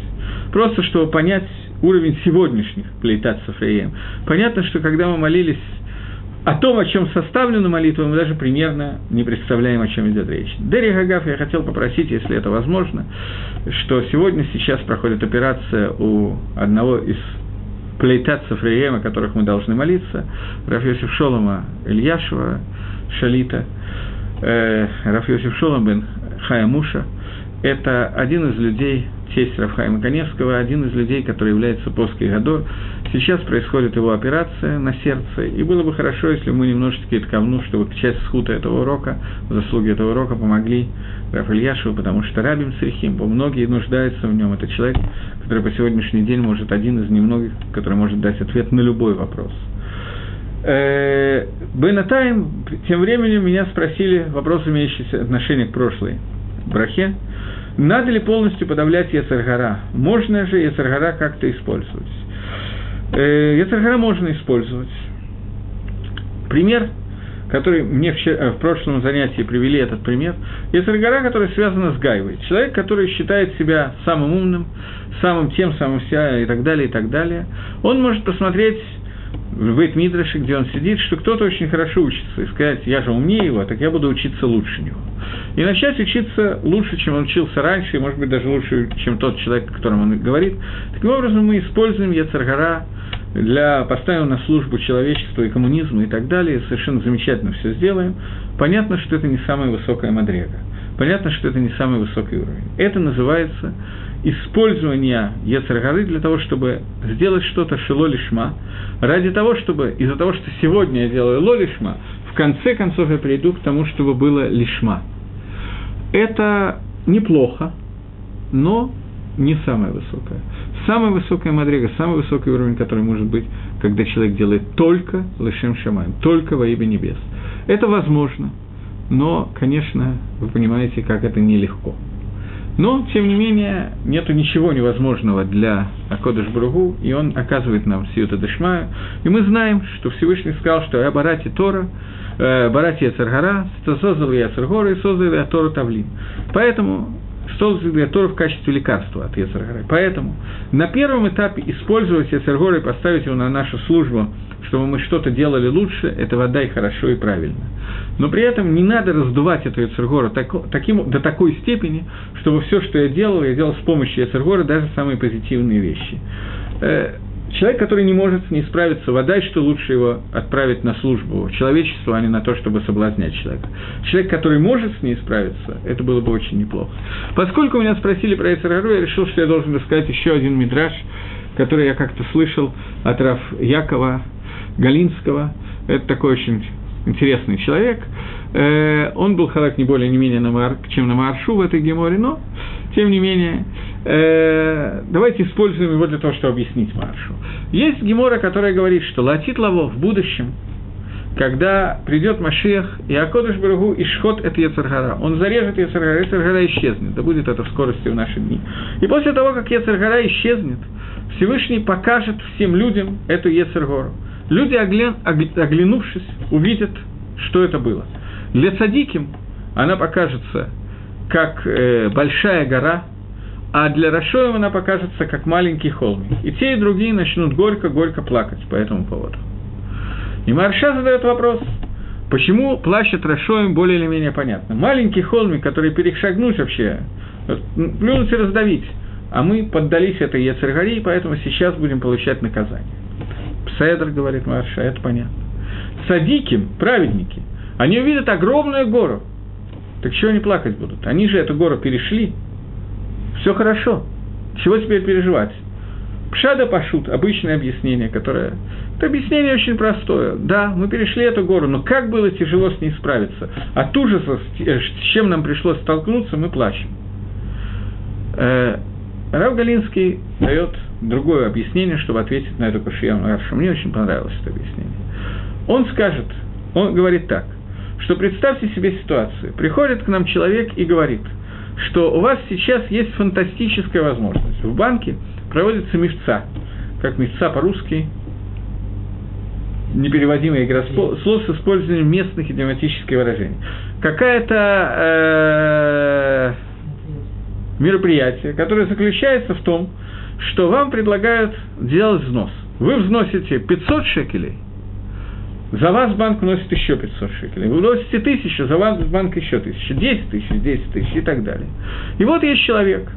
Просто, чтобы понять уровень сегодняшних плейтат Сафреем. Понятно, что когда мы молились о том, о чем составлена молитва, мы даже примерно не представляем, о чем идет речь. Дерри Гагав я хотел попросить, если это возможно, что сегодня, сейчас проходит операция у одного из плейтат Сафреем, о которых мы должны молиться, Рафиосиф Шолома Ильяшева, Шалита – э, Рафьосиф Шолом бен Хая Муша, это один из людей, тесть Рафхайма Коневского, один из людей, который является Поской Гадор. Сейчас происходит его операция на сердце, и было бы хорошо, если мы немножечко итковну, чтобы часть схута этого урока, заслуги этого урока помогли Раф Ильяшеву, потому что Рабим Срихим, многие нуждаются в нем. Это человек, который по сегодняшний день может один из немногих, который может дать ответ на любой вопрос – Э, Бенатаем, тем временем меня спросили вопрос, имеющий отношение к прошлой брахе. Надо ли полностью подавлять Яцергара? Можно же Яцергара как-то использовать? Э, Яцергара можно использовать. Пример, который мне вчера, э, в прошлом занятии привели этот пример. Яцергара, который связан с Гайвой. Человек, который считает себя самым умным, самым тем, самым вся и так далее, и так далее. Он может посмотреть в бейт Мидраше, где он сидит, что кто-то очень хорошо учится, и сказать, я же умнее его, так я буду учиться лучше него. И начать учиться лучше, чем он учился раньше, и, может быть, даже лучше, чем тот человек, о котором он говорит. Таким образом, мы используем Яцергара для поставим на службу человечества и коммунизма и так далее, совершенно замечательно все сделаем. Понятно, что это не самая высокая мадрега. Понятно, что это не самый высокий уровень. Это называется использование Ецаргары для того, чтобы сделать что-то шило лишма, ради того, чтобы, из-за того, что сегодня я делаю ло лишма, в конце концов я приду к тому, чтобы было лишма. Это неплохо, но не самое высокое. Самая высокая мадрега, самый высокий уровень, который может быть, когда человек делает только лишем шамаем, только во имя небес. Это возможно, но, конечно, вы понимаете, как это нелегко. Но, тем не менее, нет ничего невозможного для Акодыш Бругу, и он оказывает нам Сиюта Дешмаю. И мы знаем, что Всевышний сказал, что я Барати Тора, э, Барати Яцергара, создал я Яцергора и создал я Тора Тавлин. Поэтому создал для Тора в качестве лекарства от Яцергары. Поэтому на первом этапе использовать Яцергора и поставить его на нашу службу, чтобы мы что-то делали лучше, это вода и хорошо и правильно. Но при этом не надо раздувать эту Яцергора так, таким, до такой степени, чтобы все, что я делал, я делал с помощью Яцергора, даже самые позитивные вещи. Э, Человек, который не может с ней справиться, вода, что лучше его отправить на службу человечеству, а не на то, чтобы соблазнять человека. Человек, который может с ней справиться, это было бы очень неплохо. Поскольку меня спросили про Эцерару, я решил, что я должен рассказать еще один мидраж, который я как-то слышал от Раф Якова Галинского. Это такой очень интересный человек. Э, он был халак не более не менее, чем на Маршу в этой геморе, но, тем не менее, э, давайте используем его для того, чтобы объяснить Маршу. Есть гемора, которая говорит, что латит лаво в будущем, когда придет Машиах, и Акодыш Барагу Шхот это Ецаргара. Он зарежет Ецаргара, Ецаргара исчезнет, да будет это в скорости в наши дни. И после того, как Ецаргара исчезнет, Всевышний покажет всем людям эту Ецаргору. Люди, оглянувшись, увидят, что это было. Для цадиким она покажется как э, большая гора, а для Рашоем она покажется как маленький холмик. И те, и другие начнут горько-горько плакать по этому поводу. И Марша задает вопрос, почему плачет Рашоем более или менее понятно. Маленький холмик, который перешагнуть вообще, плюнуть и раздавить, а мы поддались этой Ецергари, поэтому сейчас будем получать наказание. Пседр, говорит Марша, это понятно. Садиким, праведники, они увидят огромную гору. Так чего они плакать будут? Они же эту гору перешли. Все хорошо. Чего теперь переживать? Пшада Пашут, обычное объяснение, которое... Это объяснение очень простое. Да, мы перешли эту гору, но как было тяжело с ней справиться. От ужаса, с чем нам пришлось столкнуться, мы плачем. Э, Рав Галинский дает другое объяснение, чтобы ответить на эту Рашу. Мне очень понравилось это объяснение. Он скажет, он говорит так, что представьте себе ситуацию. Приходит к нам человек и говорит, что у вас сейчас есть фантастическая возможность. В банке проводится мифца, как мифца по-русски, непереводимая игра слов с использованием местных идиоматических выражений. Какая-то э, мероприятие, которое заключается в том, что вам предлагают делать взнос. Вы взносите 500 шекелей, за вас банк вносит еще 500 шекелей. Вы вносите тысячу, за вас банк еще тысячу, 10 тысяч, 10 тысяч и так далее. И вот есть человек,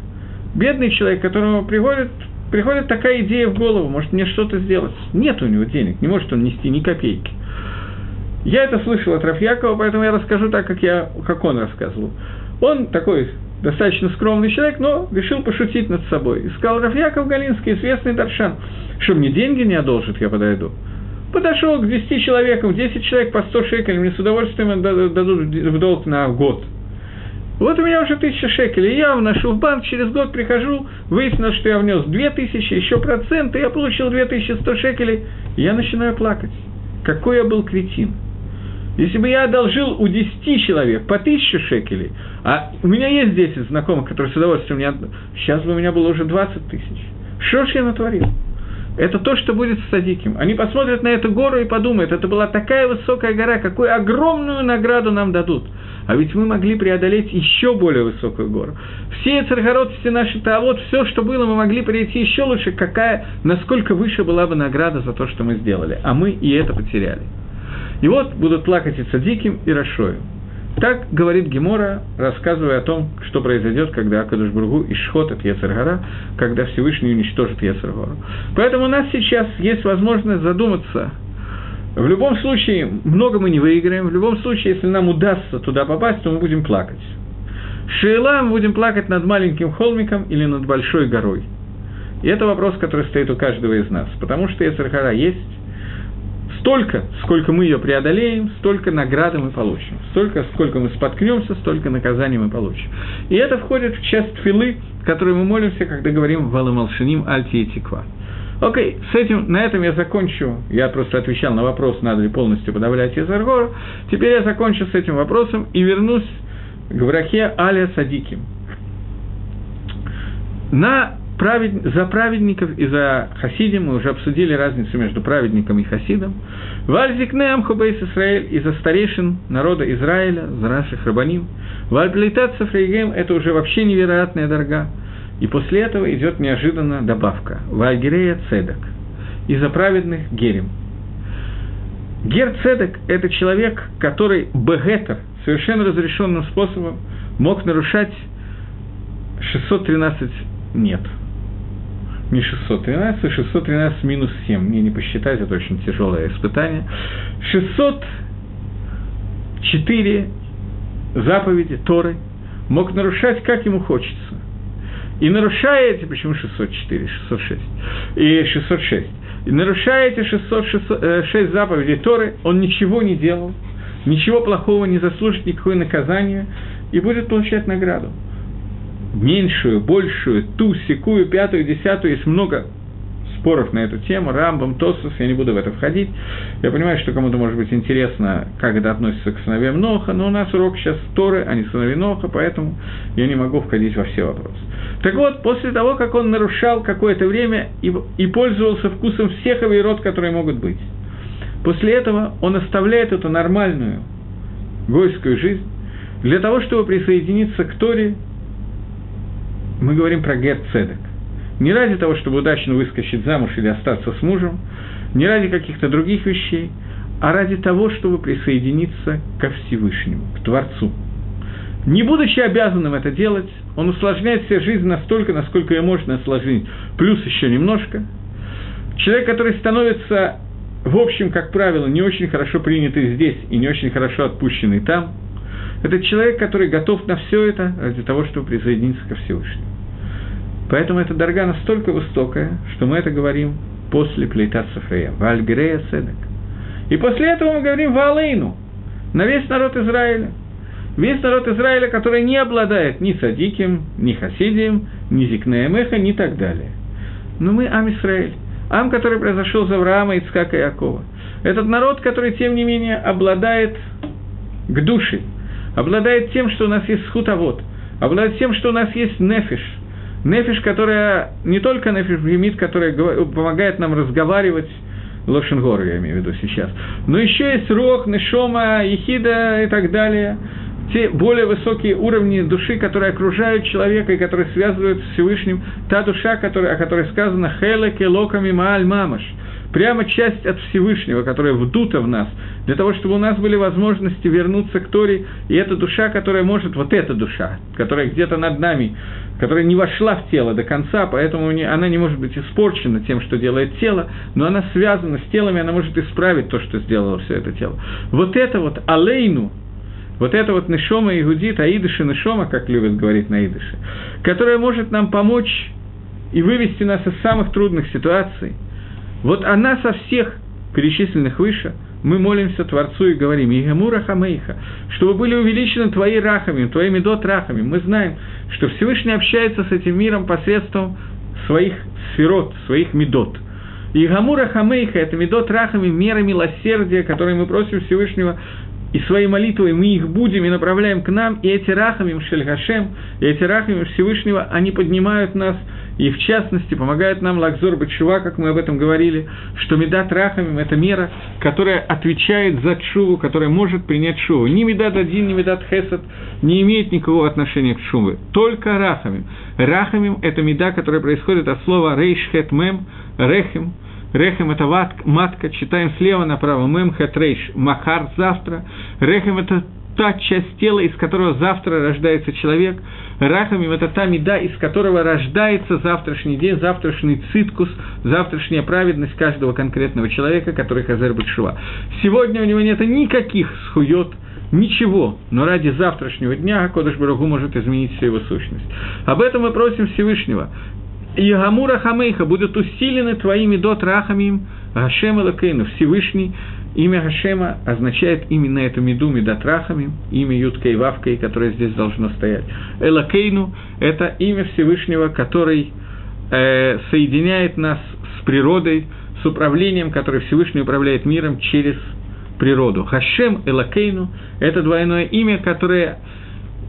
бедный человек, которому приходит, приходит такая идея в голову, может мне что-то сделать. Нет у него денег, не может он нести ни копейки. Я это слышал от Рафьякова, поэтому я расскажу так, как, я, как он рассказывал. Он такой достаточно скромный человек, но решил пошутить над собой. И сказал Рафьяков Галинский, известный Даршан, что мне деньги не одолжит, я подойду. Подошел к 10 человекам, 10 человек по 100 шекелей, мне с удовольствием дадут в долг на год. Вот у меня уже тысяча шекелей, я вношу в банк, через год прихожу, выяснилось, что я внес две тысячи, еще проценты, я получил 2100 шекелей, я начинаю плакать. Какой я был кретин. Если бы я одолжил у 10 человек по 1000 шекелей, а у меня есть 10 знакомых, которые с удовольствием мне сейчас бы у меня было уже 20 тысяч. Что ж я натворил? Это то, что будет с садиким. Они посмотрят на эту гору и подумают, это была такая высокая гора, какую огромную награду нам дадут. А ведь мы могли преодолеть еще более высокую гору. Все Царгород, все наши Таавод, все, что было, мы могли прийти еще лучше, какая, насколько выше была бы награда за то, что мы сделали. А мы и это потеряли. И вот будут плакать и Цадиким, и Рашою. Так говорит Гемора, рассказывая о том, что произойдет, когда Акадуш Бургу исхотит Ецергара, когда Всевышний уничтожит Ецергору. Поэтому у нас сейчас есть возможность задуматься. В любом случае, много мы не выиграем. В любом случае, если нам удастся туда попасть, то мы будем плакать. Шейла мы будем плакать над маленьким холмиком или над большой горой. И это вопрос, который стоит у каждого из нас. Потому что Ецергара есть, Столько, сколько мы ее преодолеем, столько награды мы получим. Столько, сколько мы споткнемся, столько наказаний мы получим. И это входит в часть филы, которую мы молимся, когда говорим «Валамалшиним альти и тиква». Окей, с этим, на этом я закончу. Я просто отвечал на вопрос, надо ли полностью подавлять Езаргор. Теперь я закончу с этим вопросом и вернусь к врахе Аля Садиким. На правед... за праведников и за хасидим, мы уже обсудили разницу между праведником и хасидом. Вальзикнеам хубейс Исраэль и за старейшин народа Израиля, за наших рабаним. Вальплейтат Сафрейгем – это уже вообще невероятная дорога. И после этого идет неожиданно добавка. Вальгерея Цедек. И за праведных Герем. Гер Цедек – это человек, который бегетер, совершенно разрешенным способом, мог нарушать 613 нет – не 613, а 613 минус 7. Мне не посчитать, это очень тяжелое испытание. 604 заповеди Торы мог нарушать, как ему хочется. И нарушая эти, почему 604, 606, и 606, и нарушая эти 606 э, заповедей Торы, он ничего не делал, ничего плохого не заслужит, никакое наказание, и будет получать награду меньшую, большую, ту, секую, пятую, десятую, есть много споров на эту тему, Рамбам, Тосус, я не буду в это входить. Я понимаю, что кому-то может быть интересно, как это относится к сыновьям Ноха, но у нас урок сейчас Торы, а не сыновей Ноха, поэтому я не могу входить во все вопросы. Так вот, после того, как он нарушал какое-то время и, и пользовался вкусом всех авирот, которые могут быть, после этого он оставляет эту нормальную гойскую жизнь для того, чтобы присоединиться к Торе мы говорим про гет цедек. Не ради того, чтобы удачно выскочить замуж или остаться с мужем, не ради каких-то других вещей, а ради того, чтобы присоединиться ко Всевышнему, к Творцу. Не будучи обязанным это делать, он усложняет себе жизнь настолько, насколько ее можно осложнить, плюс еще немножко. Человек, который становится, в общем, как правило, не очень хорошо принятый здесь и не очень хорошо отпущенный там, это человек, который готов на все это ради того, чтобы присоединиться ко Всевышнему. Поэтому эта дорога настолько высокая, что мы это говорим после плейта Сафрея, Вальгрея Седек. И после этого мы говорим Валейну, на весь народ Израиля. Весь народ Израиля, который не обладает ни Садиким, ни Хасидием, ни Зикнеемеха, ни так далее. Но мы Ам Исраиль. Ам, который произошел из Авраама, Ицкака и Якова. Этот народ, который, тем не менее, обладает к душе, обладает тем, что у нас есть хутовод, обладает тем, что у нас есть нефиш – Нефиш, которая не только нефиш Гемит, которая помогает нам разговаривать, Лошенгор, я имею в виду сейчас. Но еще есть Рох, Нешома, Ехида и так далее. Те более высокие уровни души, которые окружают человека и которые связывают с Всевышним. Та душа, которая, о которой сказано «Хелеке локами мааль мамаш» прямо часть от Всевышнего, которая вдута в нас, для того, чтобы у нас были возможности вернуться к Торе, и эта душа, которая может, вот эта душа, которая где-то над нами, которая не вошла в тело до конца, поэтому она не может быть испорчена тем, что делает тело, но она связана с телом, и она может исправить то, что сделало все это тело. Вот это вот алейну, вот это вот нишома и гудит, аидыши нишома, как любят говорить на идыше, которая может нам помочь и вывести нас из самых трудных ситуаций, вот она со всех перечисленных выше, мы молимся Творцу и говорим, «Игамура хамейха», чтобы были увеличены твои рахами, твои медот рахами. Мы знаем, что Всевышний общается с этим миром посредством своих сферот, своих медот. И Гамура Хамейха – это медот рахами, мера милосердия, которые мы просим Всевышнего и своей молитвой мы их будем и направляем к нам, и эти рахами Шельгашем, и эти рахами Всевышнего, они поднимают нас и в частности помогает нам Лакзор Бачува, как мы об этом говорили, что Медат Рахамим – это мера, которая отвечает за Чуву, которая может принять Чуву. Ни Медат Один, ни Медат Хесад не имеет никакого отношения к Чуве, только Рахамим. Рахамим – это меда, которая происходит от слова Рейш Хет Мем, Рехим, Рехем – это матка, читаем слева направо, Мем Хет Рейш, Махар – завтра, רחם – это та часть тела, из которого завтра рождается человек. רחמים – это та מידה, из которого рождается завтрашний день, завтрашний צדקות, завтрашняя праведность каждого конкретного человека, который חוזר בתשובה. Сегодня у него нет никаких זכויות, ничего, но ради завтрашнего дня קדוש ברוך הוא может изменить всю его сущность. Об этом мы просим Всевышнего. יכמרו רחמיך будут усилены твои מידות רחמים Гашем Элакейну, Всевышний, Имя Гашема означает именно эту меду, медатрахами, имя Юткой Вавкой, которое здесь должно стоять. Элакейну – это имя Всевышнего, который э, соединяет нас с природой, с управлением, которое Всевышний управляет миром через природу. Хашем Элакейну – это двойное имя, которое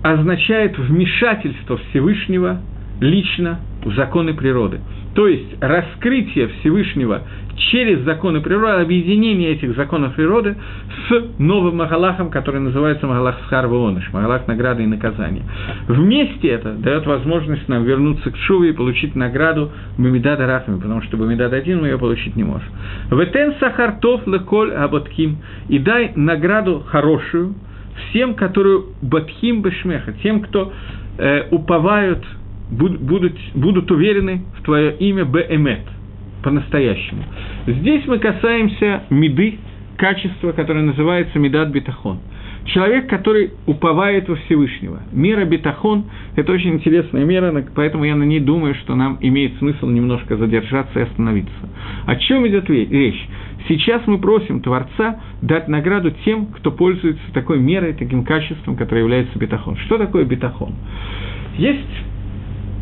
означает вмешательство Всевышнего лично в законы природы. То есть раскрытие Всевышнего через законы природы, объединение этих законов природы с новым Магалахом, который называется Магалах Схарва Оныш, Магалах награды и наказания. Вместе это дает возможность нам вернуться к Шуве и получить награду Бамидада Рахами, потому что Бамидад один мы ее получить не можем. Ветен Сахартов Леколь Аботким и дай награду хорошую всем, которые Батхим Бешмеха, тем, кто э, уповают будут, будут уверены в твое имя Беэмет, по-настоящему. Здесь мы касаемся меды, качества, которое называется медат битахон. Человек, который уповает во Всевышнего. Мера битахон – это очень интересная мера, поэтому я на ней думаю, что нам имеет смысл немножко задержаться и остановиться. О чем идет речь? Сейчас мы просим Творца дать награду тем, кто пользуется такой мерой, таким качеством, которое является битахон. Что такое битахон? Есть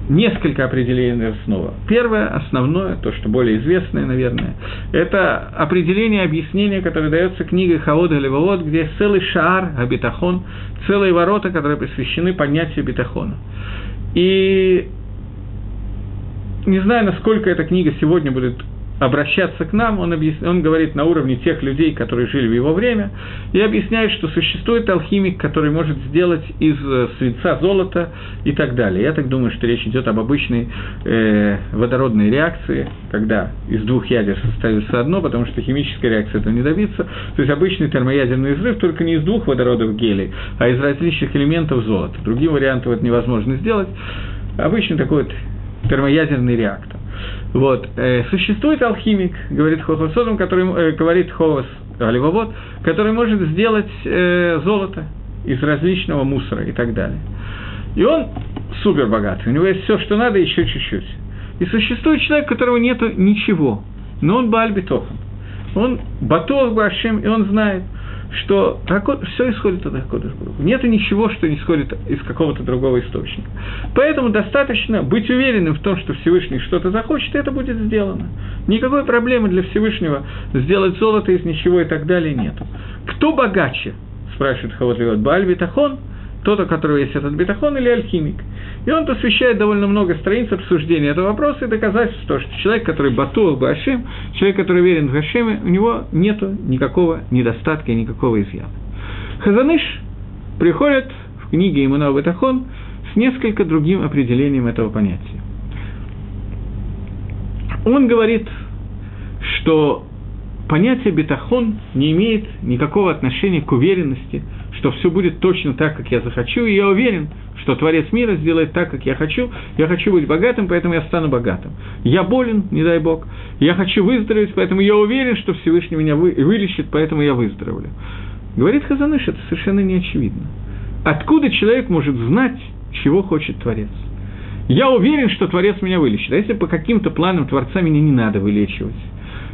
несколько определений снова. Первое, основное, то, что более известное, наверное, это определение, объяснение, которое дается книгой Хаода Левовод, где целый шаар, абитахон, целые ворота, которые посвящены понятию битахона. И не знаю, насколько эта книга сегодня будет обращаться к нам, он, объяс... он говорит на уровне тех людей, которые жили в его время, и объясняет, что существует алхимик, который может сделать из э, свинца золото и так далее. Я так думаю, что речь идет об обычной э, водородной реакции, когда из двух ядер составится одно, потому что химическая реакция этого не добиться. То есть обычный термоядерный взрыв, только не из двух водородов гелий, а из различных элементов золота. Другим вариантом это невозможно сделать. Обычный такой вот термоядерный реактор. Вот. Э, существует алхимик, говорит Хохосодом, который э, говорит Ховас Аливовод, который может сделать э, золото из различного мусора и так далее. И он супер богатый, у него есть все, что надо, еще чуть-чуть. И существует человек, у которого нет ничего, но он Бальбитохан. Он Батох Башем, и он знает – что все исходит от Акодыш Нет ничего, что не исходит из какого-то другого источника. Поэтому достаточно быть уверенным в том, что Всевышний что-то захочет, и это будет сделано. Никакой проблемы для Всевышнего сделать золото из ничего и так далее нет. Кто богаче? спрашивает Хаватлиот. Бааль Битахон – тот, у которого есть этот бетахон или алхимик. И он посвящает довольно много страниц обсуждения этого вопроса и доказательства, что человек, который батуал Башим, человек, который верен в Гашеме, у него нет никакого недостатка и никакого изъяна. Хазаныш приходит в книге Имуна Бетахон с несколько другим определением этого понятия. Он говорит, что понятие бетахон не имеет никакого отношения к уверенности, что все будет точно так, как я захочу, и я уверен, что Творец мира сделает так, как я хочу. Я хочу быть богатым, поэтому я стану богатым. Я болен, не дай Бог. Я хочу выздороветь, поэтому я уверен, что Всевышний меня вы, вылечит, поэтому я выздоровлю. Говорит Хазаныш, это совершенно не очевидно. Откуда человек может знать, чего хочет Творец? Я уверен, что Творец меня вылечит. А если по каким-то планам Творца меня не надо вылечивать?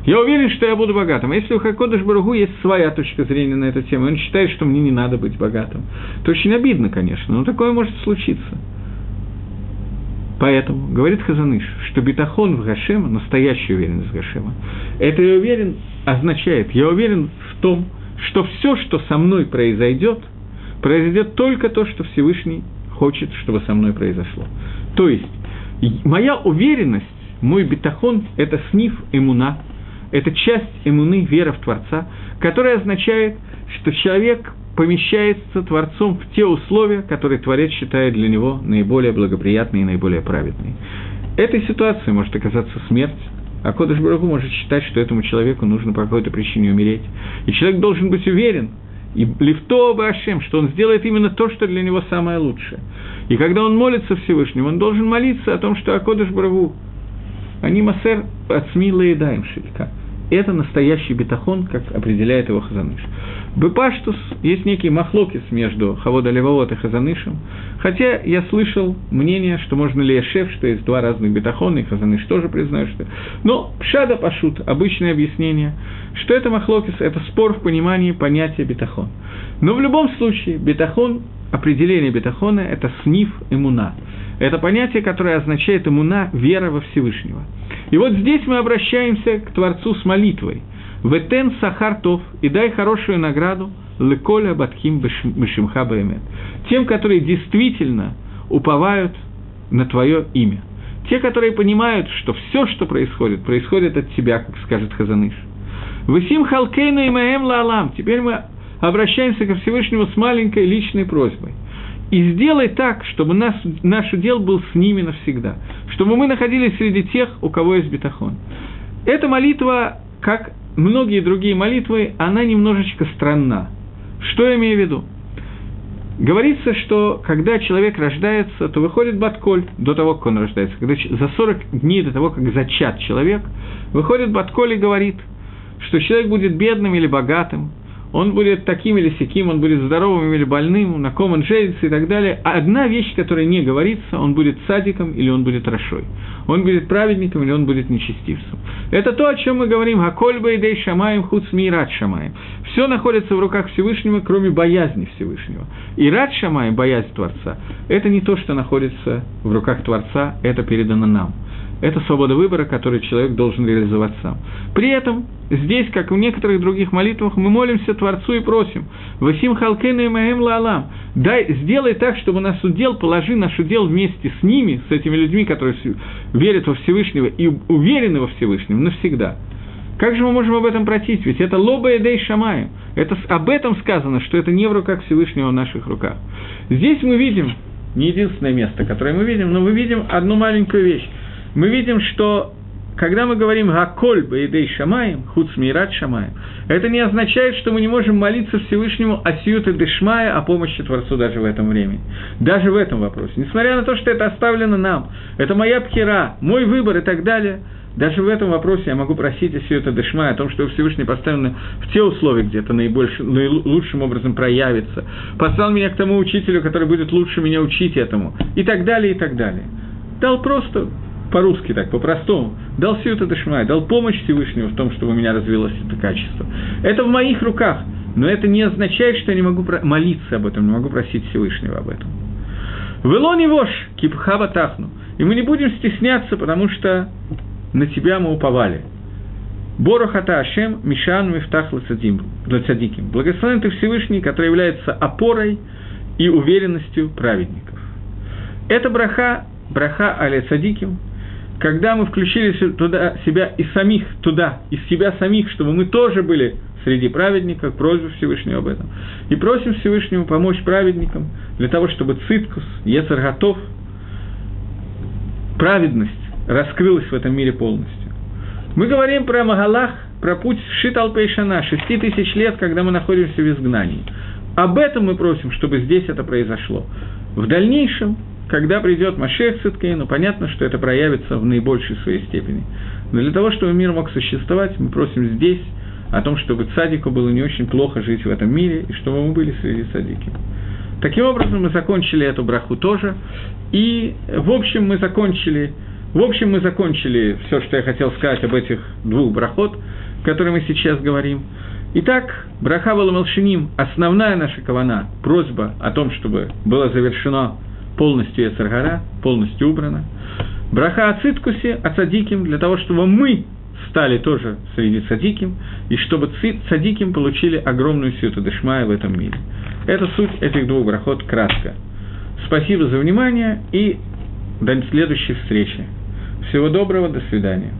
Я уверен, что я буду богатым. А если у Хакодыш Баругу есть своя точка зрения на эту тему, он считает, что мне не надо быть богатым, то очень обидно, конечно, но такое может случиться. Поэтому, говорит Хазаныш, что битахон в Гашема, настоящая уверенность Гашема, это я уверен означает, я уверен в том, что все, что со мной произойдет, произойдет только то, что Всевышний хочет, чтобы со мной произошло. То есть, моя уверенность, мой бетахон – это сниф иммуна, это часть иммуны, вера в Творца, которая означает, что человек помещается Творцом в те условия, которые Творец считает для него наиболее благоприятные и наиболее праведные. Этой ситуацией может оказаться смерть, а Кодыш Барагу может считать, что этому человеку нужно по какой-то причине умереть. И человек должен быть уверен, и лифто Ашем, что он сделает именно то, что для него самое лучшее. И когда он молится Всевышнему, он должен молиться о том, что Акодыш Барагу, они массер от смила шелька. Это настоящий бетахон, как определяет его Хазаныш. Бепаштус есть некий махлокис между Хавода Левовод и Хазанышем, хотя я слышал мнение, что можно ли Ешев, что есть два разных бетахона, и Хазаныш тоже признает, что... Но Пшада Пашут, обычное объяснение, что это махлокис, это спор в понимании понятия бетахон. Но в любом случае, бетахон, определение бетахона – это сниф имуна. Это понятие, которое означает имуна – вера во Всевышнего. И вот здесь мы обращаемся к Творцу с молитвой – Ветен сахартов и дай хорошую награду леколя батхим бешимха баэмет. Тем, которые действительно уповают на твое имя. Те, которые понимают, что все, что происходит, происходит от тебя, как скажет Хазаныш. Высим халкейну и маэм лаалам. Теперь мы обращаемся ко Всевышнему с маленькой личной просьбой. И сделай так, чтобы нас, наш удел был с ними навсегда. Чтобы мы находились среди тех, у кого есть бетахон. Эта молитва, как многие другие молитвы, она немножечко странна. Что я имею в виду? Говорится, что когда человек рождается, то выходит Батколь до того, как он рождается. Когда за 40 дней до того, как зачат человек, выходит Батколь и говорит, что человек будет бедным или богатым, он будет таким или сяким, он будет здоровым или больным, на ком он женится и так далее. А одна вещь, которая не говорится, он будет садиком или он будет рошой. Он будет праведником или он будет нечестивцем. Это то, о чем мы говорим, «Хакольба идей шамаем хуц мират шамаем». Все находится в руках Всевышнего, кроме боязни Всевышнего. И рад шамаем, боязнь Творца, это не то, что находится в руках Творца, это передано нам – это свобода выбора, которую человек должен реализовать сам. При этом здесь, как и в некоторых других молитвах, мы молимся Творцу и просим «Васим халкену и маэм лаалам» Дай, сделай так, чтобы наш удел, положи наш удел вместе с ними, с этими людьми, которые верят во Всевышнего и уверены во Всевышнем навсегда. Как же мы можем об этом просить? Ведь это лоба эдей шамаю. Это, об этом сказано, что это не в руках Всевышнего, в наших руках. Здесь мы видим, не единственное место, которое мы видим, но мы видим одну маленькую вещь мы видим, что когда мы говорим «Гаколь баидей шамаем», «Хуц мират шамаем», это не означает, что мы не можем молиться Всевышнему о сиюте дешмая, о помощи Творцу даже в этом времени. Даже в этом вопросе. Несмотря на то, что это оставлено нам, это моя пхера, мой выбор и так далее, даже в этом вопросе я могу просить о сиюте дешмая, о том, что Всевышний поставлен в те условия, где это наибольшим, наилучшим образом проявится. Послал меня к тому учителю, который будет лучше меня учить этому. И так далее, и так далее. Дал просто по-русски так, по-простому, дал всю это Дашмай, дал помощь Всевышнему в том, чтобы у меня развилось это качество. Это в моих руках, но это не означает, что я не могу молиться об этом, не могу просить Всевышнего об этом. Вело не вошь, кипхава тахну. И мы не будем стесняться, потому что на тебя мы уповали. Борохата Ашем, Мишан, Мифтах, Лацадиким. Благословен ты Всевышний, который является опорой и уверенностью праведников. Это браха, браха аля цадиким, когда мы включили туда себя и самих туда, из себя самих, чтобы мы тоже были среди праведников, просьбу Всевышнего об этом. И просим Всевышнему помочь праведникам для того, чтобы циткус, Ецар готов, праведность раскрылась в этом мире полностью. Мы говорим про Магалах, про путь Шитал Пейшана, шести тысяч лет, когда мы находимся в изгнании. Об этом мы просим, чтобы здесь это произошло. В дальнейшем когда придет Машех Циткейну, понятно, что это проявится в наибольшей своей степени. Но для того, чтобы мир мог существовать, мы просим здесь о том, чтобы цадику было не очень плохо жить в этом мире, и чтобы мы были среди цадики. Таким образом, мы закончили эту браху тоже, и в общем мы закончили, в общем мы закончили все, что я хотел сказать об этих двух брахот, которые мы сейчас говорим. Итак, браха Валамалшиним, основная наша кавана, просьба о том, чтобы было завершено полностью Ецаргара, полностью убрана. Браха о циткусе, о цадиким, для того, чтобы мы стали тоже среди цадиким, и чтобы цадиким получили огромную сюту Дешмая в этом мире. Это суть этих двух брахот кратко. Спасибо за внимание и до следующей встречи. Всего доброго, до свидания.